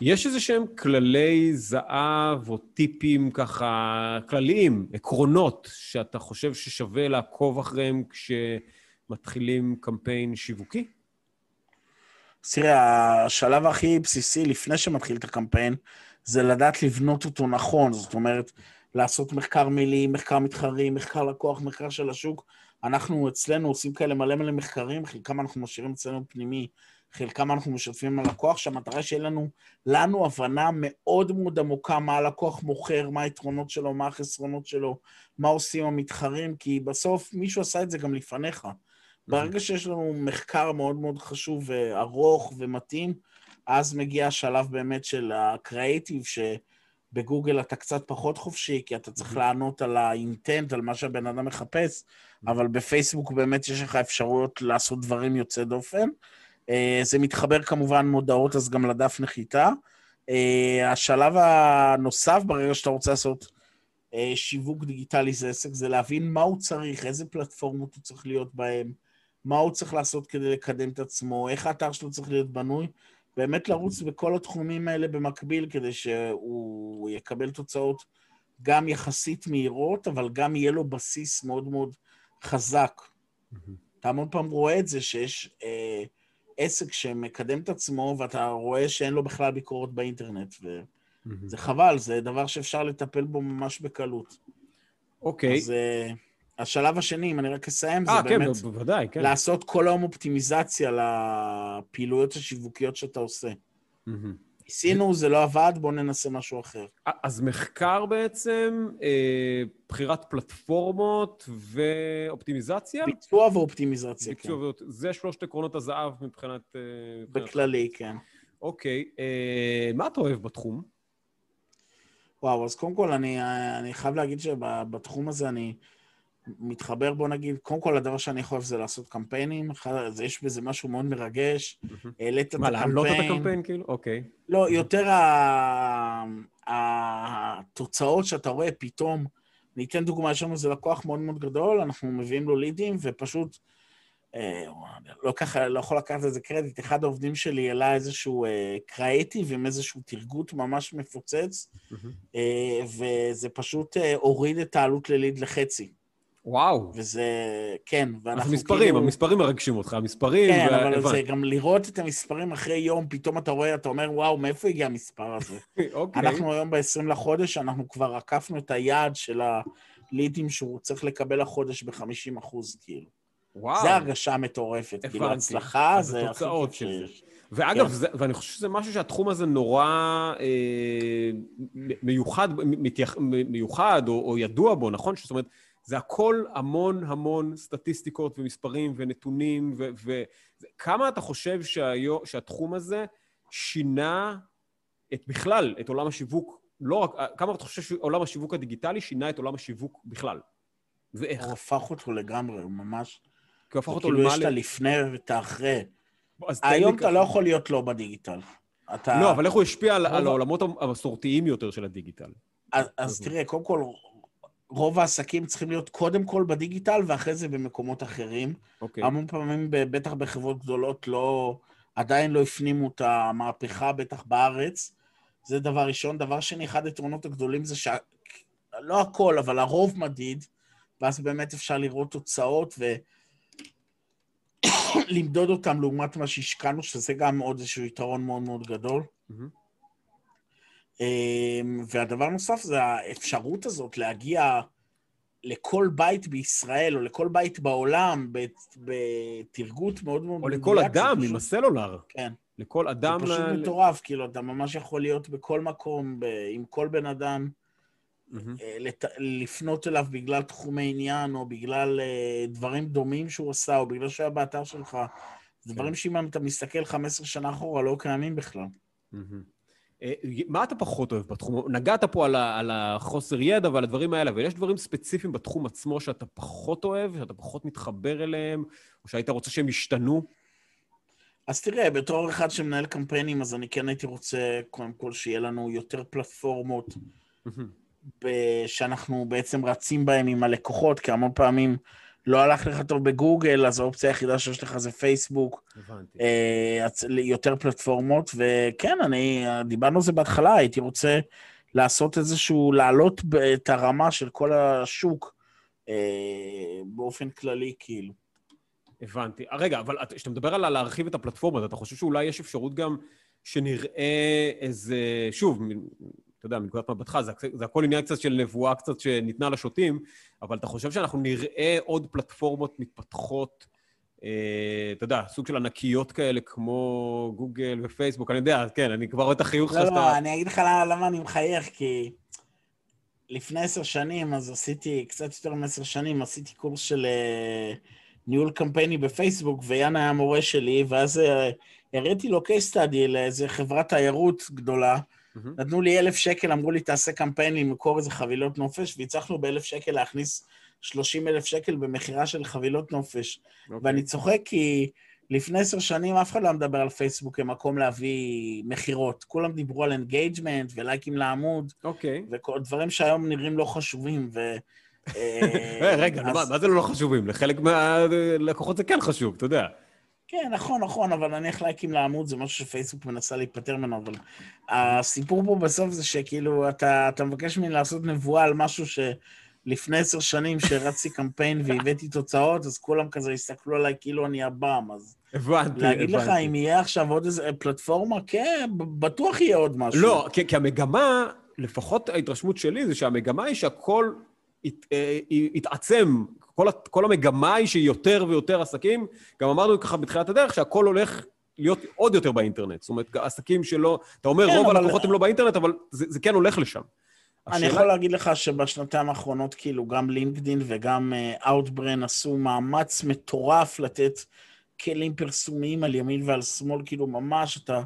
יש איזה שהם כללי זהב או טיפים ככה כלליים, עקרונות, שאתה חושב ששווה לעקוב אחריהם כשמתחילים קמפיין שיווקי? תראה, השלב הכי בסיסי לפני שמתחיל את הקמפיין, זה לדעת לבנות אותו נכון. זאת אומרת, לעשות מחקר מילים, מחקר מתחרים, מחקר לקוח, מחקר של השוק. אנחנו אצלנו עושים כאלה מלא מלא מחקרים, חלקם אנחנו משאירים אצלנו פנימי, חלקם אנחנו משתפים עם הלקוח, שהמטרה שיהיה לנו, לנו הבנה מאוד מאוד עמוקה מה הלקוח מוכר, מה היתרונות שלו, מה החסרונות שלו, מה עושים המתחרים, כי בסוף מישהו עשה את זה גם לפניך. ברגע שיש לנו מחקר מאוד מאוד חשוב וארוך ומתאים, אז מגיע השלב באמת של הקריאיטיב, שבגוגל אתה קצת פחות חופשי, כי אתה צריך לענות על האינטנט, על מה שהבן אדם מחפש, אבל בפייסבוק באמת יש לך אפשרויות לעשות דברים יוצא דופן. זה מתחבר כמובן מודעות, אז גם לדף נחיתה. השלב הנוסף, ברגע שאתה רוצה לעשות שיווק דיגיטלי זה עסק, זה להבין מה הוא צריך, איזה פלטפורמות הוא צריך להיות בהן, מה הוא צריך לעשות כדי לקדם את עצמו, איך האתר שלו צריך להיות בנוי, באמת לרוץ בכל התחומים האלה במקביל כדי שהוא יקבל תוצאות גם יחסית מהירות, אבל גם יהיה לו בסיס מאוד מאוד חזק. Mm-hmm. אתה המון פעם רואה את זה שיש אה, עסק שמקדם את עצמו ואתה רואה שאין לו בכלל ביקורת באינטרנט, וזה mm-hmm. חבל, זה דבר שאפשר לטפל בו ממש בקלות. אוקיי. Okay. אז... אה, השלב השני, אם אני רק אסיים, 아, זה כן, באמת בוודאי, כן. לעשות כל היום אופטימיזציה לפעילויות השיווקיות שאתה עושה. ניסינו, זה לא עבד, בואו ננסה משהו אחר. אז מחקר בעצם, אה, בחירת פלטפורמות ואופטימיזציה? ביצוע ואופטימיזציה, ביצוע כן. זה שלושת עקרונות הזהב מבחינת... אה, בכללי, כן. אוקיי. אה, מה אתה אוהב בתחום? וואו, אז קודם כל, אני, אני חייב להגיד שבתחום הזה אני... מתחבר, בוא נגיד, קודם כל הדבר שאני יכול זה לעשות קמפיינים, אז יש בזה משהו מאוד מרגש. העלית את הקמפיין. מה, להעלות את הקמפיין כאילו? אוקיי. לא, יותר התוצאות שאתה רואה פתאום, אני אתן דוגמה, יש לנו איזה לקוח מאוד מאוד גדול, אנחנו מביאים לו לידים, ופשוט, אה, לא ככה, לא יכול לקחת איזה קרדיט, אחד העובדים שלי העלה איזשהו קריאיטיב עם איזשהו תרגות ממש מפוצץ, אה, וזה פשוט אה, הוריד את העלות לליד לחצי. וואו. וזה, כן, ואנחנו אז מספרים, כאילו... המספרים מרגשים אותך, המספרים... כן, ו... אבל זה גם לראות את המספרים אחרי יום, פתאום אתה רואה, אתה אומר, וואו, מאיפה הגיע המספר הזה? [LAUGHS] אוקיי. אנחנו היום ב-20 לחודש, אנחנו כבר עקפנו את היעד של הלידים שהוא צריך לקבל החודש ב-50 אחוז, כאילו. וואו. זה הרגשה מטורפת. הבנתי. כאילו, הצלחה זה הכי כיף שיש. ואגב, כן. זה, ואני חושב שזה משהו שהתחום הזה נורא אה, מיוחד, מתייח, מיוחד או, או ידוע בו, נכון? זאת אומרת, זה הכל המון המון סטטיסטיקות ומספרים ונתונים, וכמה אתה חושב שהיו, שהתחום הזה שינה את בכלל, את עולם השיווק, לא רק, כמה אתה חושב שעולם השיווק הדיגיטלי שינה את עולם השיווק בכלל? ואיך? הוא הפך אותו לגמרי, הוא ממש... כי הוא הפך אותו למה... כאילו יש את הלפני ואת האחרי. היום אתה לא יכול להיות לא בדיגיטל. אתה... לא, אבל איך הוא השפיע על, על העולמות המסורתיים יותר של הדיגיטל? אז, אז תראה, קודם כל, רוב העסקים צריכים להיות קודם כל בדיגיטל ואחרי זה במקומות אחרים. Okay. אוקיי. המון פעמים, בטח בחברות גדולות, לא, עדיין לא הפנימו את המהפכה, בטח בארץ. זה דבר ראשון. דבר שני, אחד היתרונות הגדולים זה ש... לא הכל, אבל הרוב מדיד, ואז באמת אפשר לראות תוצאות ולמדוד [COUGHS] אותם לעומת מה שהשקענו, שזה גם עוד איזשהו יתרון מאוד מאוד גדול. Mm-hmm. אמ, והדבר נוסף זה האפשרות הזאת להגיע לכל בית בישראל או לכל בית בעולם בתרגות מאוד מאוד או לכל אדם עם הסלולר. כן. לכל אדם... זה פשוט מטורף, כאילו, אתה ממש יכול להיות בכל מקום, עם כל בן אדם. אה, לפנות אליו בגלל תחומי עניין, או בגלל אה, דברים דומים שהוא עשה, או בגלל שהיה באתר שלך. זה דברים כן. שאם אתה מסתכל 15 שנה אחורה, לא קיימים בכלל. אה, מה אתה פחות אוהב בתחום? נגעת פה על, על החוסר ידע ועל הדברים האלה, אבל יש דברים ספציפיים בתחום עצמו שאתה פחות אוהב, שאתה פחות מתחבר אליהם, או שהיית רוצה שהם ישתנו? אז תראה, בתור אחד שמנהל קמפיינים, אז אני כן הייתי רוצה, קודם כל, שיהיה לנו יותר פלטפורמות שאנחנו בעצם רצים בהם עם הלקוחות, כי המון פעמים לא הלך לך טוב בגוגל, אז האופציה היחידה שיש לך זה פייסבוק. הבנתי. אה, יותר פלטפורמות, וכן, אני, דיברנו על זה בהתחלה, הייתי רוצה לעשות איזשהו, להעלות את הרמה של כל השוק אה, באופן כללי, כאילו. הבנתי. רגע, אבל כשאתה מדבר על להרחיב את הפלטפורמה, אתה חושב שאולי יש אפשרות גם שנראה איזה, שוב, אתה יודע, מנקודת מבטך, זה, זה הכל עניין קצת של נבואה קצת שניתנה לשוטים, אבל אתה חושב שאנחנו נראה עוד פלטפורמות מתפתחות, אה, אתה יודע, סוג של ענקיות כאלה כמו גוגל ופייסבוק, אני יודע, כן, אני כבר רואה את החיוך שלך לא. לא, אני אגיד לך למה, למה אני מחייך, כי לפני עשר שנים, אז עשיתי, קצת יותר מעשר שנים, עשיתי קורס של uh, ניהול קמפייני בפייסבוק, ויאן היה מורה שלי, ואז uh, הראיתי לו case study לאיזה חברת תיירות גדולה. נתנו לי אלף שקל, אמרו לי, תעשה קמפיין, למכור איזה חבילות נופש, והצלחנו באלף שקל להכניס 30 אלף שקל במכירה של חבילות נופש. Okay. אוקיי. ואני צוחק כי לפני עשר שנים אף אחד לא מדבר על פייסבוק כמקום להביא מכירות. כולם דיברו על engagement ולייקים לעמוד. אוקיי. Okay. ודברים שהיום נראים לא חשובים, ו... אה, [LAUGHS] רגע. מה זה לא חשובים? לחלק מהלקוחות זה כן חשוב, אתה יודע. כן, נכון, נכון, אבל נניח לייקים לעמוד זה משהו שפייסבוק מנסה להיפטר ממנו, אבל הסיפור פה בסוף זה שכאילו, אתה, אתה מבקש ממני לעשות נבואה על משהו שלפני עשר שנים שרצתי קמפיין והבאתי תוצאות, אז כולם כזה הסתכלו עליי כאילו אני הבאם, אז... הבנתי, הבנתי. להגיד לך אם יהיה עכשיו עוד איזה פלטפורמה, כן, בטוח יהיה עוד משהו. לא, כי, כי המגמה, לפחות ההתרשמות שלי, זה שהמגמה היא שהכל ית, אה, כל, כל המגמה היא שיותר ויותר עסקים, גם אמרנו ככה בתחילת הדרך, שהכל הולך להיות עוד יותר באינטרנט. זאת אומרת, עסקים שלא... אתה אומר, כן, רוב אבל... הלקוחות הם לא באינטרנט, אבל זה, זה כן הולך לשם. אני השאלה... יכול להגיד לך שבשנתיים האחרונות, כאילו, גם לינקדין וגם אאוטבריין uh, עשו מאמץ מטורף לתת כלים פרסומיים על ימין ועל שמאל, כאילו, ממש, אתה,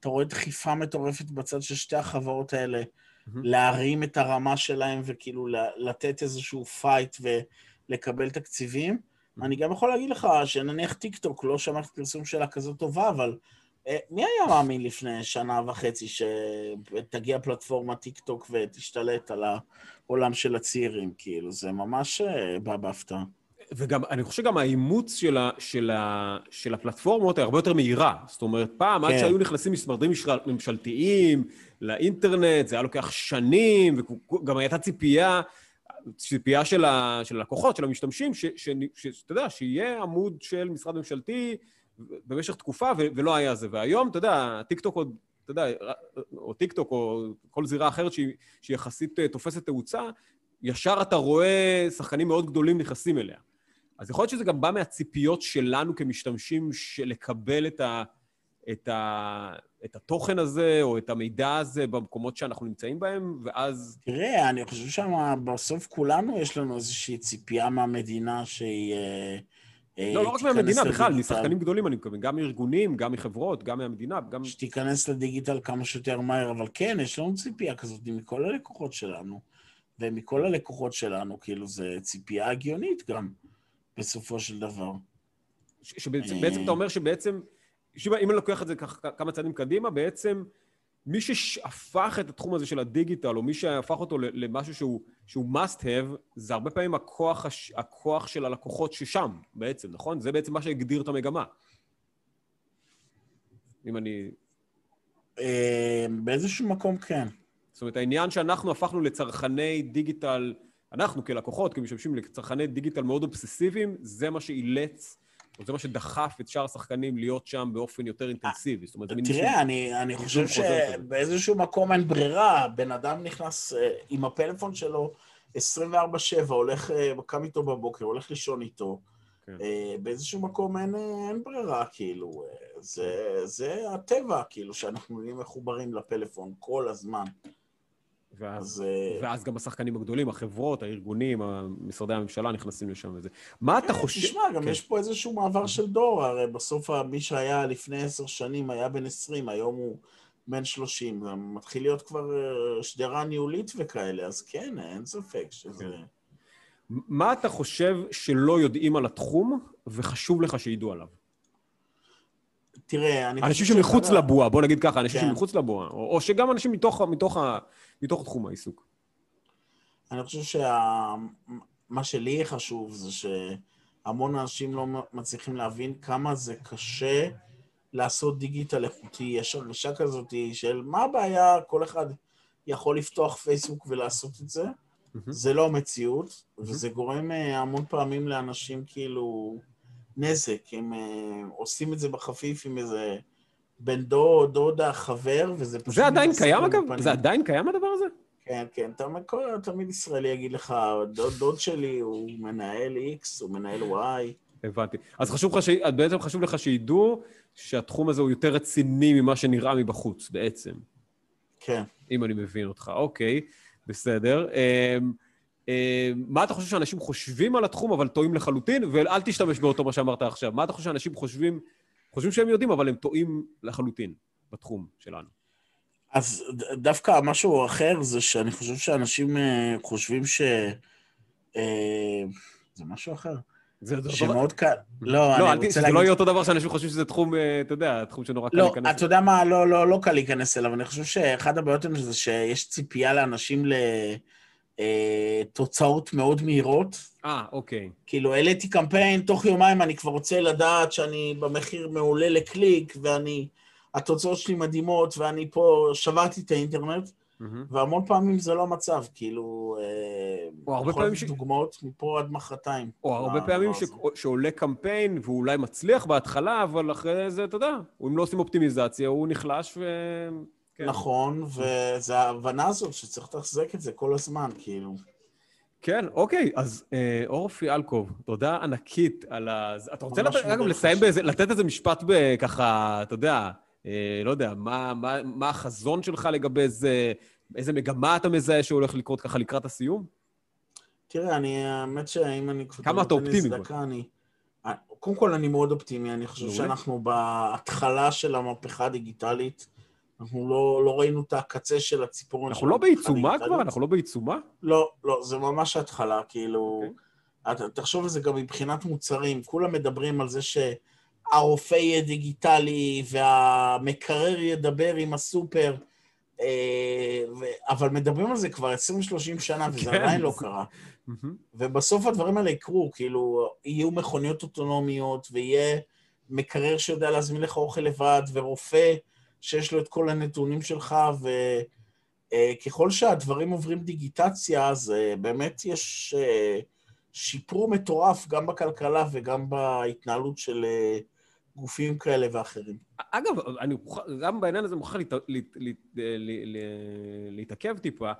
אתה רואה דחיפה מטורפת בצד של שתי החברות האלה, mm-hmm. להרים את הרמה שלהם וכאילו לתת איזשהו fight ו... לקבל תקציבים. Mm-hmm. אני גם יכול להגיד לך שנניח טיקטוק, לא שמעתי פרסום שלה כזאת טובה, אבל אה, מי היה מאמין לפני שנה וחצי שתגיע פלטפורמה טיקטוק ותשתלט על העולם של הצעירים? כאילו, זה ממש אה, בא בהפתעה. וגם, אני חושב שגם האימוץ של, ה, של, ה, של הפלטפורמות היא הרבה יותר מהירה. זאת אומרת, פעם, כן. עד שהיו נכנסים משרדים ממשלתיים לאינטרנט, זה היה לוקח שנים, וגם הייתה ציפייה ציפייה של, הלקוחות, של המשתמשים, שאתה יודע, שיהיה עמוד של משרד ממשלתי במשך תקופה, ו, ולא היה זה. והיום, אתה יודע, טיקטוק עוד, אתה יודע, או טיקטוק או כל זירה אחרת שהיא יחסית אה, תופסת תאוצה, ישר אתה רואה שחקנים מאוד גדולים נכנסים אליה. אז יכול להיות שזה גם בא מהציפיות שלנו כמשתמשים של לקבל את ה... את, ה, את התוכן הזה או את המידע הזה במקומות שאנחנו נמצאים בהם, ואז... תראה, אני חושב שבסוף כולנו יש לנו איזושהי ציפייה מהמדינה שהיא... אה, אה, לא, לא רק מהמדינה, בכלל, משחקנים גדולים אני מתכוון, גם מארגונים, גם מחברות, גם מהמדינה, גם... שתיכנס לדיגיטל כמה שיותר מהר, אבל כן, יש לנו ציפייה כזאת מכל הלקוחות שלנו, ומכל הלקוחות שלנו, כאילו, זו ציפייה הגיונית גם, בסופו של דבר. שבעצם אתה אומר שבעצם אם אני לוקח את זה כמה צעדים קדימה, בעצם מי שהפך את התחום הזה של הדיגיטל, או מי שהפך אותו למשהו שהוא, שהוא must have, זה הרבה פעמים הכוח, הכוח של הלקוחות ששם, בעצם, נכון? זה בעצם מה שהגדיר את המגמה. אם אני... אה, באיזשהו מקום כן. זאת אומרת, העניין שאנחנו הפכנו לצרכני דיגיטל, אנחנו כלקוחות, כמשתמשים לצרכני דיגיטל מאוד אובססיביים, זה מה שאילץ זה מה שדחף את שאר השחקנים להיות שם באופן יותר אינטנסיבי. זאת אומרת, זה מין... תראה, אני, אני חושב שבאיזשהו מקום אין ברירה, בן אדם נכנס uh, עם הפלאפון שלו 24-7, הולך, uh, קם איתו בבוקר, הולך לישון איתו. כן. Uh, באיזשהו מקום אין, אין ברירה, כאילו, זה, זה הטבע, כאילו, שאנחנו נהיים מחוברים לפלאפון כל הזמן. ואז, אה, ואז גם השחקנים הגדולים, החברות, הארגונים, משרדי הממשלה נכנסים לשם וזה. מה אתה חושב... תשמע, גם כן. יש פה איזשהו מעבר של דור, הרי בסוף מי שהיה לפני עשר שנים היה בן עשרים, היום הוא בן שלושים, מתחיל להיות כבר אה, שדרה ניהולית וכאלה, אז כן, אין ספק שזה... כן. מה אתה חושב שלא יודעים על התחום וחשוב לך שידעו עליו? תראה, אני... אנשים שמחוץ לבועה, בוא נגיד ככה, אנשים כן. שמחוץ לבועה, או, או שגם אנשים מתוך, מתוך, מתוך תחום העיסוק. אני חושב שמה שה... שלי חשוב זה שהמון אנשים לא מצליחים להבין כמה זה קשה לעשות דיגיטל איכותי. יש הרגשה כזאת של מה הבעיה, כל אחד יכול לפתוח פייסבוק ולעשות את זה. Mm-hmm. זה לא המציאות, mm-hmm. וזה גורם אה, המון פעמים לאנשים כאילו... נזק, הם uh, עושים את זה בחפיף עם איזה בן דוד, דודה, חבר, וזה פשוט... זה עדיין קיים אגב? זה עדיין קיים הדבר הזה? כן, כן, תמיד, תמיד ישראלי יגיד לך, דוד, דוד שלי הוא מנהל X, הוא מנהל Y. הבנתי. אז חשוב לך, ש... בעצם חשוב לך שידעו שהתחום הזה הוא יותר רציני ממה שנראה מבחוץ, בעצם. כן. אם אני מבין אותך. אוקיי, בסדר. אה, מה אתה חושב שאנשים חושבים על התחום, אבל טועים לחלוטין? ואל תשתמש באותו מה שאמרת עכשיו. מה אתה חושב שאנשים חושבים, חושבים שהם יודעים, אבל הם טועים לחלוטין בתחום שלנו? אז דווקא משהו אחר זה שאני חושב שאנשים אה, חושבים ש... אה, זה משהו אחר. זה דבר... שמאוד קל. לא, לא, אני רוצה להגיד... זה לא יהיה אותו דבר שאנשים חושבים שזה תחום, אתה יודע, תחום שנורא קל לא, להיכנס אליו. לא, אתה יודע מה, לא, לא, לא קל להיכנס אליו. אני חושב שאחד הבעיות זה שיש ציפייה לאנשים ל... אה, תוצאות מאוד מהירות. אה, אוקיי. כאילו, העליתי קמפיין, תוך יומיים אני כבר רוצה לדעת שאני במחיר מעולה לקליק, ואני... התוצאות שלי מדהימות, ואני פה שברתי את האינטרנט, mm-hmm. והמון פעמים זה לא המצב, כאילו... אה, או הרבה פעמים ש... דוגמאות מפה עד מחרתיים. או הרבה פעמים ש... שעולה קמפיין, והוא אולי מצליח בהתחלה, אבל אחרי זה, אתה יודע, אם לא עושים אופטימיזציה, הוא נחלש ו... כן. נכון, וזו ההבנה הזאת שצריך לתחזק את זה כל הזמן, כאילו. כן, אוקיי, אז אה, אורפי אלקוב, תודה ענקית על ה... אתה רוצה לתת, אגב, לסיים באיזה, לתת איזה משפט ככה, אתה יודע, אה, לא יודע, מה, מה, מה החזון שלך לגבי זה, איזה מגמה אתה מזהה שהולך לקרות ככה לקראת הסיום? תראה, אני, האמת שאם אני... כמה אתה אופטימי? אני, קודם כל, אני מאוד אופטימי, אני חושב שאנחנו בהתחלה של המהפכה הדיגיטלית. אנחנו לא, לא ראינו את הקצה של הציפורון. אנחנו לא בעיצומה כבר? אנחנו לא בעיצומה? לא, לא, זה ממש התחלה, כאילו... Okay. אוקיי. תחשוב על זה גם מבחינת מוצרים, כולם מדברים על זה שהרופא יהיה דיגיטלי והמקרר ידבר עם הסופר, אה, ו... אבל מדברים על זה כבר 20-30 שנה, וזה כן. עדיין לא קרה. ובסוף הדברים האלה יקרו, כאילו, יהיו מכוניות אוטונומיות, ויהיה מקרר שיודע להזמין לך אוכל לבד, ורופא... שיש לו את כל הנתונים שלך, וככל שהדברים עוברים דיגיטציה, אז אה, באמת יש אה, שיפור מטורף גם בכלכלה וגם בהתנהלות של אה, גופים כאלה ואחרים. אגב, אני, גם בעניין הזה מוכרח להתעכב טיפה.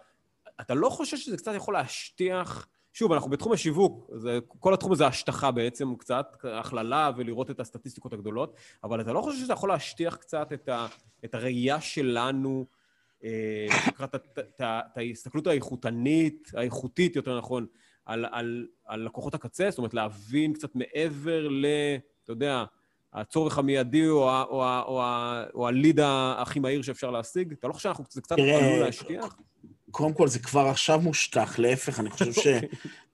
אתה לא חושב שזה קצת יכול להשטיח... שוב, אנחנו בתחום השיווק, זה, כל התחום הזה השטחה בעצם, קצת, הכללה ולראות את הסטטיסטיקות הגדולות, אבל אתה לא חושב שזה יכול להשטיח קצת את, ה, את הראייה שלנו, אה, לקראת את ההסתכלות האיכותנית, האיכותית, יותר נכון, על, על, על לקוחות הקצה, זאת אומרת, להבין קצת מעבר ל... אתה יודע, הצורך המיידי או, או, או, ה, או הליד הכי מהיר שאפשר להשיג? אתה לא חושב שזה קצת עלול להשטיח? קודם כל, זה כבר עכשיו מושטח, להפך, אני חושב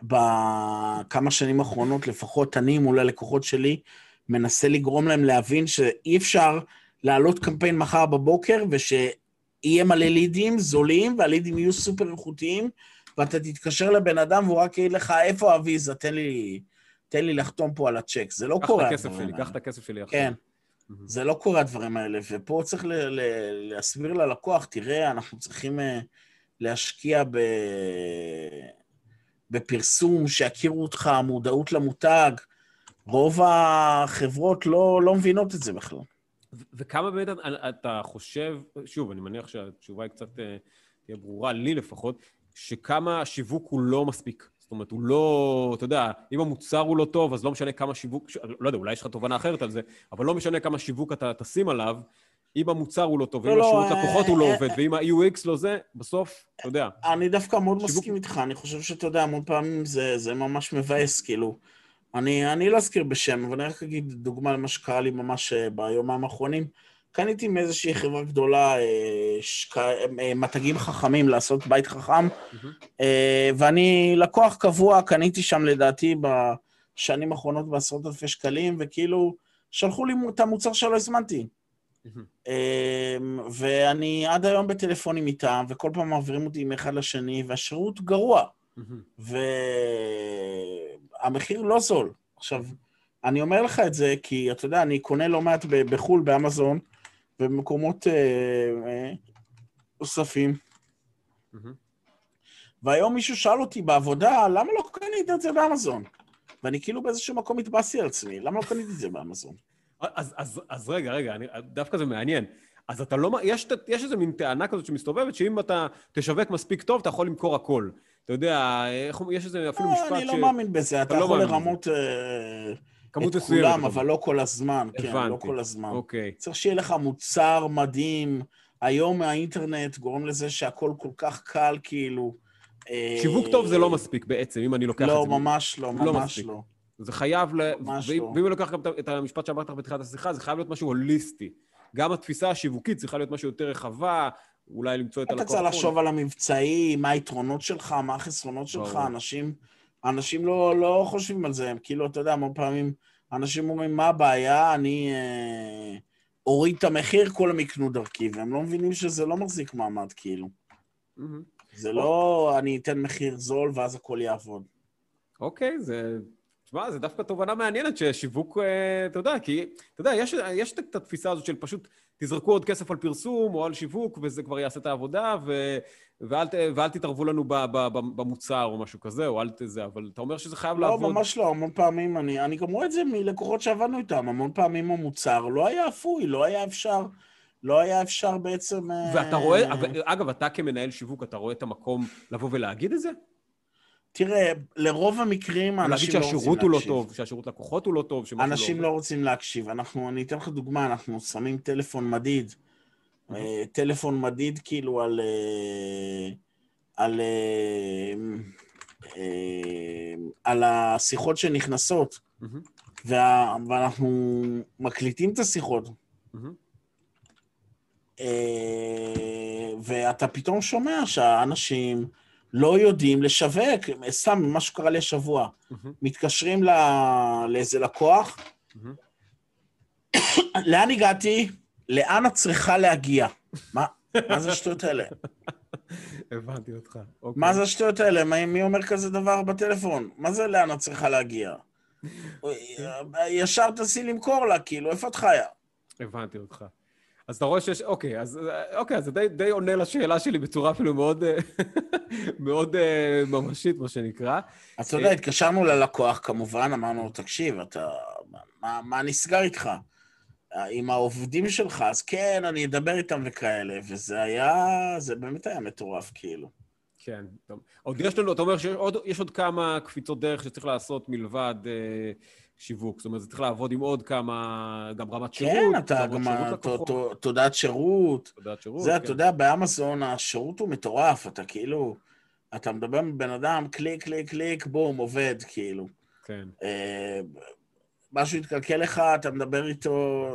שבכמה שנים האחרונות, לפחות אני מול הלקוחות שלי, מנסה לגרום להם להבין שאי אפשר להעלות קמפיין מחר בבוקר, ושיהיה מלא לידים זולים, והלידים יהיו סופר איכותיים, ואתה תתקשר לבן אדם והוא רק יגיד לך, איפה הוויזה? תן לי, תן לי לחתום פה על הצ'ק. זה לא קורה. קח את הכסף שלי, קח את הכסף שלי עכשיו. כן. זה לא קורה הדברים האלה, ופה צריך להסביר ללקוח, תראה, אנחנו צריכים... אה, להשקיע ב... בפרסום, שיכירו אותך, מודעות למותג, רוב החברות לא, לא מבינות את זה בכלל. ו- וכמה באמת אתה- חושב, שוב, אני מניח שהתשובה היא קצת אה, תהיה ברורה, לי לפחות, שכמה השיווק הוא לא מספיק. זאת אומרת, הוא לא, אתה יודע, אם המוצר הוא לא טוב, אז לא משנה כמה שיווק, לא יודע, אולי יש לך תובנה אחרת על זה, אבל לא משנה כמה שיווק אתה תשים עליו, אם המוצר הוא לא טוב, לא, ואם לא, השירות אה, לקוחות הוא לא אה, עובד, ואם ה-UX לא זה, בסוף, אתה יודע. אני דווקא מאוד מסכים איתך, אני חושב שאתה יודע, המון פעמים זה, ממש מבאס, כאילו. אני, אני לא אזכיר בשם, אבל אני רק אגיד דוגמה למה שקרה לי ממש אה, ביומיים האחרונים. קניתי מאיזושהי חברה גדולה שק... מתגים חכמים לעשות בית חכם, אה, ואני לקוח קבוע, קניתי שם לדעתי בשנים האחרונות בעשרות אלפי שקלים, וכאילו שלחו לי את המוצר שלא הזמנתי. אמ, ואני עד היום בטלפונים איתם, וכל פעם מעבירים אותי מאחד לשני, והשירות גרוע, והמחיר לא זול. עכשיו, אני אומר לך את זה כי, אתה יודע, אני קונה לא מעט בחו"ל, באמזון, ובמקומות אה, אה, נוספים. והיום מישהו שאל אותי בעבודה, למה לא קנית את זה באמזון? ואני כאילו באיזשהו מקום התבאסתי על עצמי, למה לא קניתי את זה באמזון? אז, אז, אז רגע, רגע, אני, דווקא זה מעניין. אז אתה לא... יש, יש איזו מין טענה כזאת שמסתובבת, שאם אתה תשווק מספיק טוב, אתה יכול למכור הכל. אתה יודע, איך, יש איזה אפילו לא, משפט אני לא מאמין בזה, אתה לא יכול לרמות אה, כמות את כולם, אתה אבל לא כל הזמן, כן, לא הבנתי. כל הזמן. אוקיי. צריך שיהיה לך מוצר מדהים. היום האינטרנט גורם לזה שהכל כל כך קל, כאילו... אה, שיווק טוב זה לא מספיק בעצם, אם אני לוקח את לא, זה. ממש לא, לא ממש מספיק. לא. זה חייב ל... ואם. ואם אני לוקח גם את- המשפט שאמרת בתחילת השיחה, זה חייב להיות משהו הוליסטי. גם התפיסה השיווקית צריכה להיות משהו יותר רחבה, אולי למצוא את אתה הלקוח. צריך הנכון. לחשוב על המבצעים, מה היתרונות שלך, מה החסרונות שלך. אנשים... אנשים לא, לא חושבים על זה, הם כאילו, אתה יודע, המון פעמים אנשים אומרים, מה הבעיה, אני אה, אוריד את המחיר, כולם יקנו דרכי, והם לא מבינים שזה לא מחזיק מעמד, כאילו. מהמם. זה לא אני אתן מחיר זול ואז הכל יעבוד. אוקיי, זה... תשמע, זה דווקא תובנה מעניינת ששיווק, אה, אתה יודע, כי, אתה יודע, יש, יש את התפיסה הזאת של פשוט תזרקו עוד כסף על פרסום או על שיווק, וזה כבר יעשה את העבודה, ו, ואל, ואל תתערבו לנו ב, ב, ב, במוצר או משהו כזה, או אל תזה, אבל אתה אומר שזה חייב לא, לעבוד. ממש לא, המון פעמים, אני, אני גם רואה את זה מלקוחות שעבדנו איתם, המון פעמים המוצר לא היה אפוי, לא היה אפשר, לא היה אפשר בעצם... אה, ואתה רואה, אבל- אגב, אתה כמנהל שיווק, אתה רואה את המקום לבוא ולהגיד את זה? תראה, לרוב המקרים להגיד אנשים לא רוצים שהשירות הוא לא להקשיב. טוב, שהשירות לקוחות הוא לא טוב, שמשהו אנשים לא... לא רוצים להקשיב. אנחנו, אני אתן לך דוגמה, אנחנו שמים טלפון מדיד. אה, טלפון מדיד כאילו על... אה, על... אה, על השיחות שנכנסות, וה, ואנחנו מקליטים את השיחות, ואתה פתאום שומע שהאנשים לא יודעים לשווק. סתם, מה שקרה לי השבוע, מהמם, מתקשרים ל... לאיזה לקוח, מהמם. לאן הגעתי? לאן את צריכה להגיע? מה, מה זה השטויות האלה? [LAUGHS] הבנתי אותך. אוקיי. מה זה השטויות האלה? מי, מי אומר כזה דבר בטלפון? מה זה לאן את צריכה להגיע? [LAUGHS] ישר תעשי למכור לה, כאילו, איפה את חיה? הבנתי אותך. אז אתה רואה שיש, אוקיי, אז אוקיי, אז זה די, די עונה לשאלה שלי בצורה אפילו מאוד, [LAUGHS] מאוד אה, ממשית, מה שנקרא. אתה יודע, התקשרנו ללקוח, כמובן, אמרנו לו, תקשיב, אתה... מה, מה נסגר איתך? עם העובדים שלך, אז כן, אני אדבר איתם וכאלה, וזה היה... זה באמת היה מטורף, כאילו. כן. טוב. עוד יש לנו, אתה אומר שיש עוד, עוד כמה קפיצות דרך שצריך לעשות מלבד אה, שיווק. זאת אומרת, זה צריך לעבוד עם עוד כמה, גם רמת שירות. כן, אתה גם... תודעת שירות. תודעת שירות. זה, כן. אתה יודע, באמזון השירות הוא מטורף, אתה כאילו... אתה מדבר עם בן אדם, קליק, קליק, קליק, בום, עובד, כאילו. כן. אה, משהו יתקלקל לך, אתה מדבר איתו...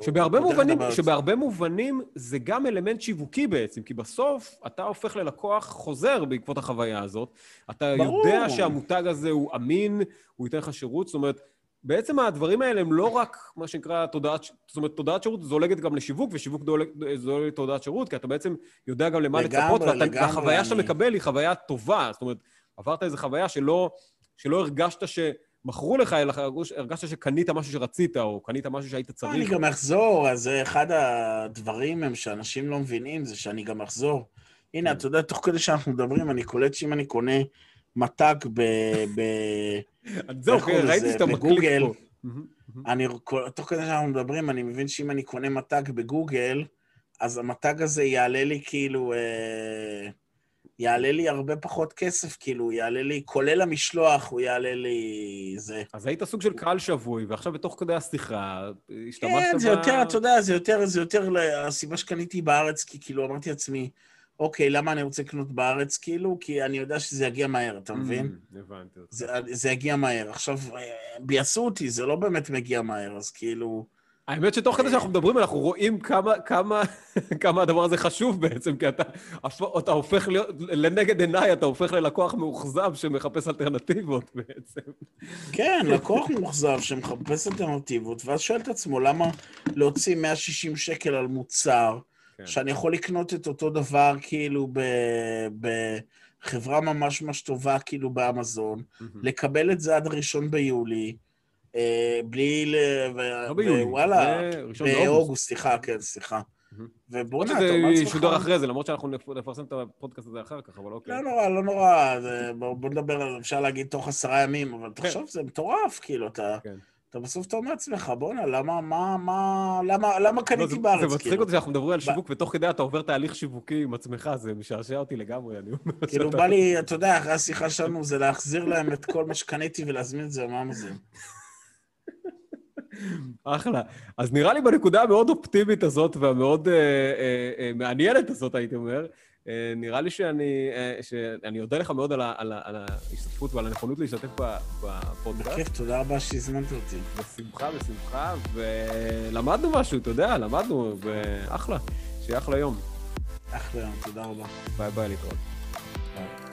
שבהרבה מובנים. שבהרבה מובנים זה גם אלמנט שיווקי בעצם, כי בסוף אתה הופך ללקוח חוזר בעקבות החוויה הזאת. אתה ברור. יודע שהמותג הזה הוא אמין, הוא ייתן לך שירות, זאת אומרת, בעצם הדברים האלה הם לא רק מה שנקרא תודעת, זאת אומרת, תודעת שירות זולגת גם לשיווק, ושיווק זולג לתודעת שירות, כי אתה בעצם יודע גם למה לצפות, והחוויה שאתה מקבל היא חוויה טובה. זאת אומרת, עברת איזו חוויה שלא, שלא הרגשת שמכרו לך, אלא הרגשת שקנית משהו שרצית, או קנית משהו שהיית צריך. אני גם אחזור, אז אחד הדברים הם שאנשים לא מבינים, זה שאני גם אחזור. הנה, כן. אתה יודע, תוך כדי שאנחנו מדברים, אני קולט שאם אני קונה מתג ב... ב... זהו, ראיתי? שאתה מקליק. פה. אני, תוך כדי שאנחנו מדברים, אני מבין שאם אני קונה מתג בגוגל, אז המתג הזה יעלה לי כאילו... אה, יעלה לי הרבה פחות כסף, כאילו, יעלה לי, כולל המשלוח, הוא יעלה לי זה. אז היית סוג של קהל שבוי, ועכשיו בתוך כדי השיחה, השתמשת ב... כן, זה יותר, אתה יודע, זה יותר, זה יותר הסיבה שקניתי בארץ, כי כאילו אמרתי לעצמי, אוקיי, למה אני רוצה לקנות בארץ, כאילו? כי אני יודע שזה יגיע מהר, אתה מבין? Mm, הבנתי אותך. זה, יגיע מהר. עכשיו, אה, ביאסו אותי, זה לא באמת מגיע מהר, אז כאילו... האמת שתוך כדי שאנחנו מדברים, אנחנו רואים כמה, כמה, [LAUGHS] כמה הדבר הזה חשוב בעצם, כי אתה, אתה הופך להיות, לנגד עיניי אתה הופך ללקוח מאוכזב שמחפש אלטרנטיבות בעצם. כן, לקוח מאוכזב שמחפש אלטרנטיבות, ואז שואל את עצמו, למה להוציא 160 שקל על מוצר, כן. שאני יכול לקנות את אותו דבר כאילו בחברה ממש ממש טובה, כאילו באמזון, mm-hmm. לקבל את זה עד הראשון ביולי, אה, בלי ל... לא ביולי, וואלה, באוגוסט, סליחה, כן, סליחה. ובוא'נה, אתה אומר לעצמך... ישודר אחרי זה, למרות שאנחנו נפרסם את הפודקאסט הזה אחר כך, אבל אוקיי. לא נורא, לא נורא, בוא נדבר על, אפשר להגיד תוך עשרה ימים, אבל כן. תחשוב, זה מטורף, כאילו, אתה... כן. אתה בסוף אתה אומר לעצמך, בוא'נה, למה, מה, מה, למה, למה קניתי בארץ, כאילו? זה מצחיק אותי שאנחנו מדברים על שיווק, ותוך כדי אתה עובר תהליך שיווקי עם עצמך, זה משעשע אותי לגמרי, אני אומר. כאילו, בא לי, אתה יודע, אחרי השיחה שלנו, זה להחזיר להם את כל מה שקניתי ולהזמין את זה במאמזון. אחלה. אז נראה לי בנקודה המאוד אופטימית הזאת והמאוד אה, אה, אה, מעניינת הזאת, הייתי אומר, נראה לי שאני, אה, שאני אודה לך מאוד על, ה, על, ה, על ההשתתפות ועל הנכונות להשתתף בפודקאסט. בכיף, תודה רבה שהזמנת אותי. בשמחה, בשמחה, ולמדנו משהו, אתה יודע, למדנו, ואחלה. שיהיה אחלה יום. אחלה יום, תודה רבה. ביי ביי, להתראות.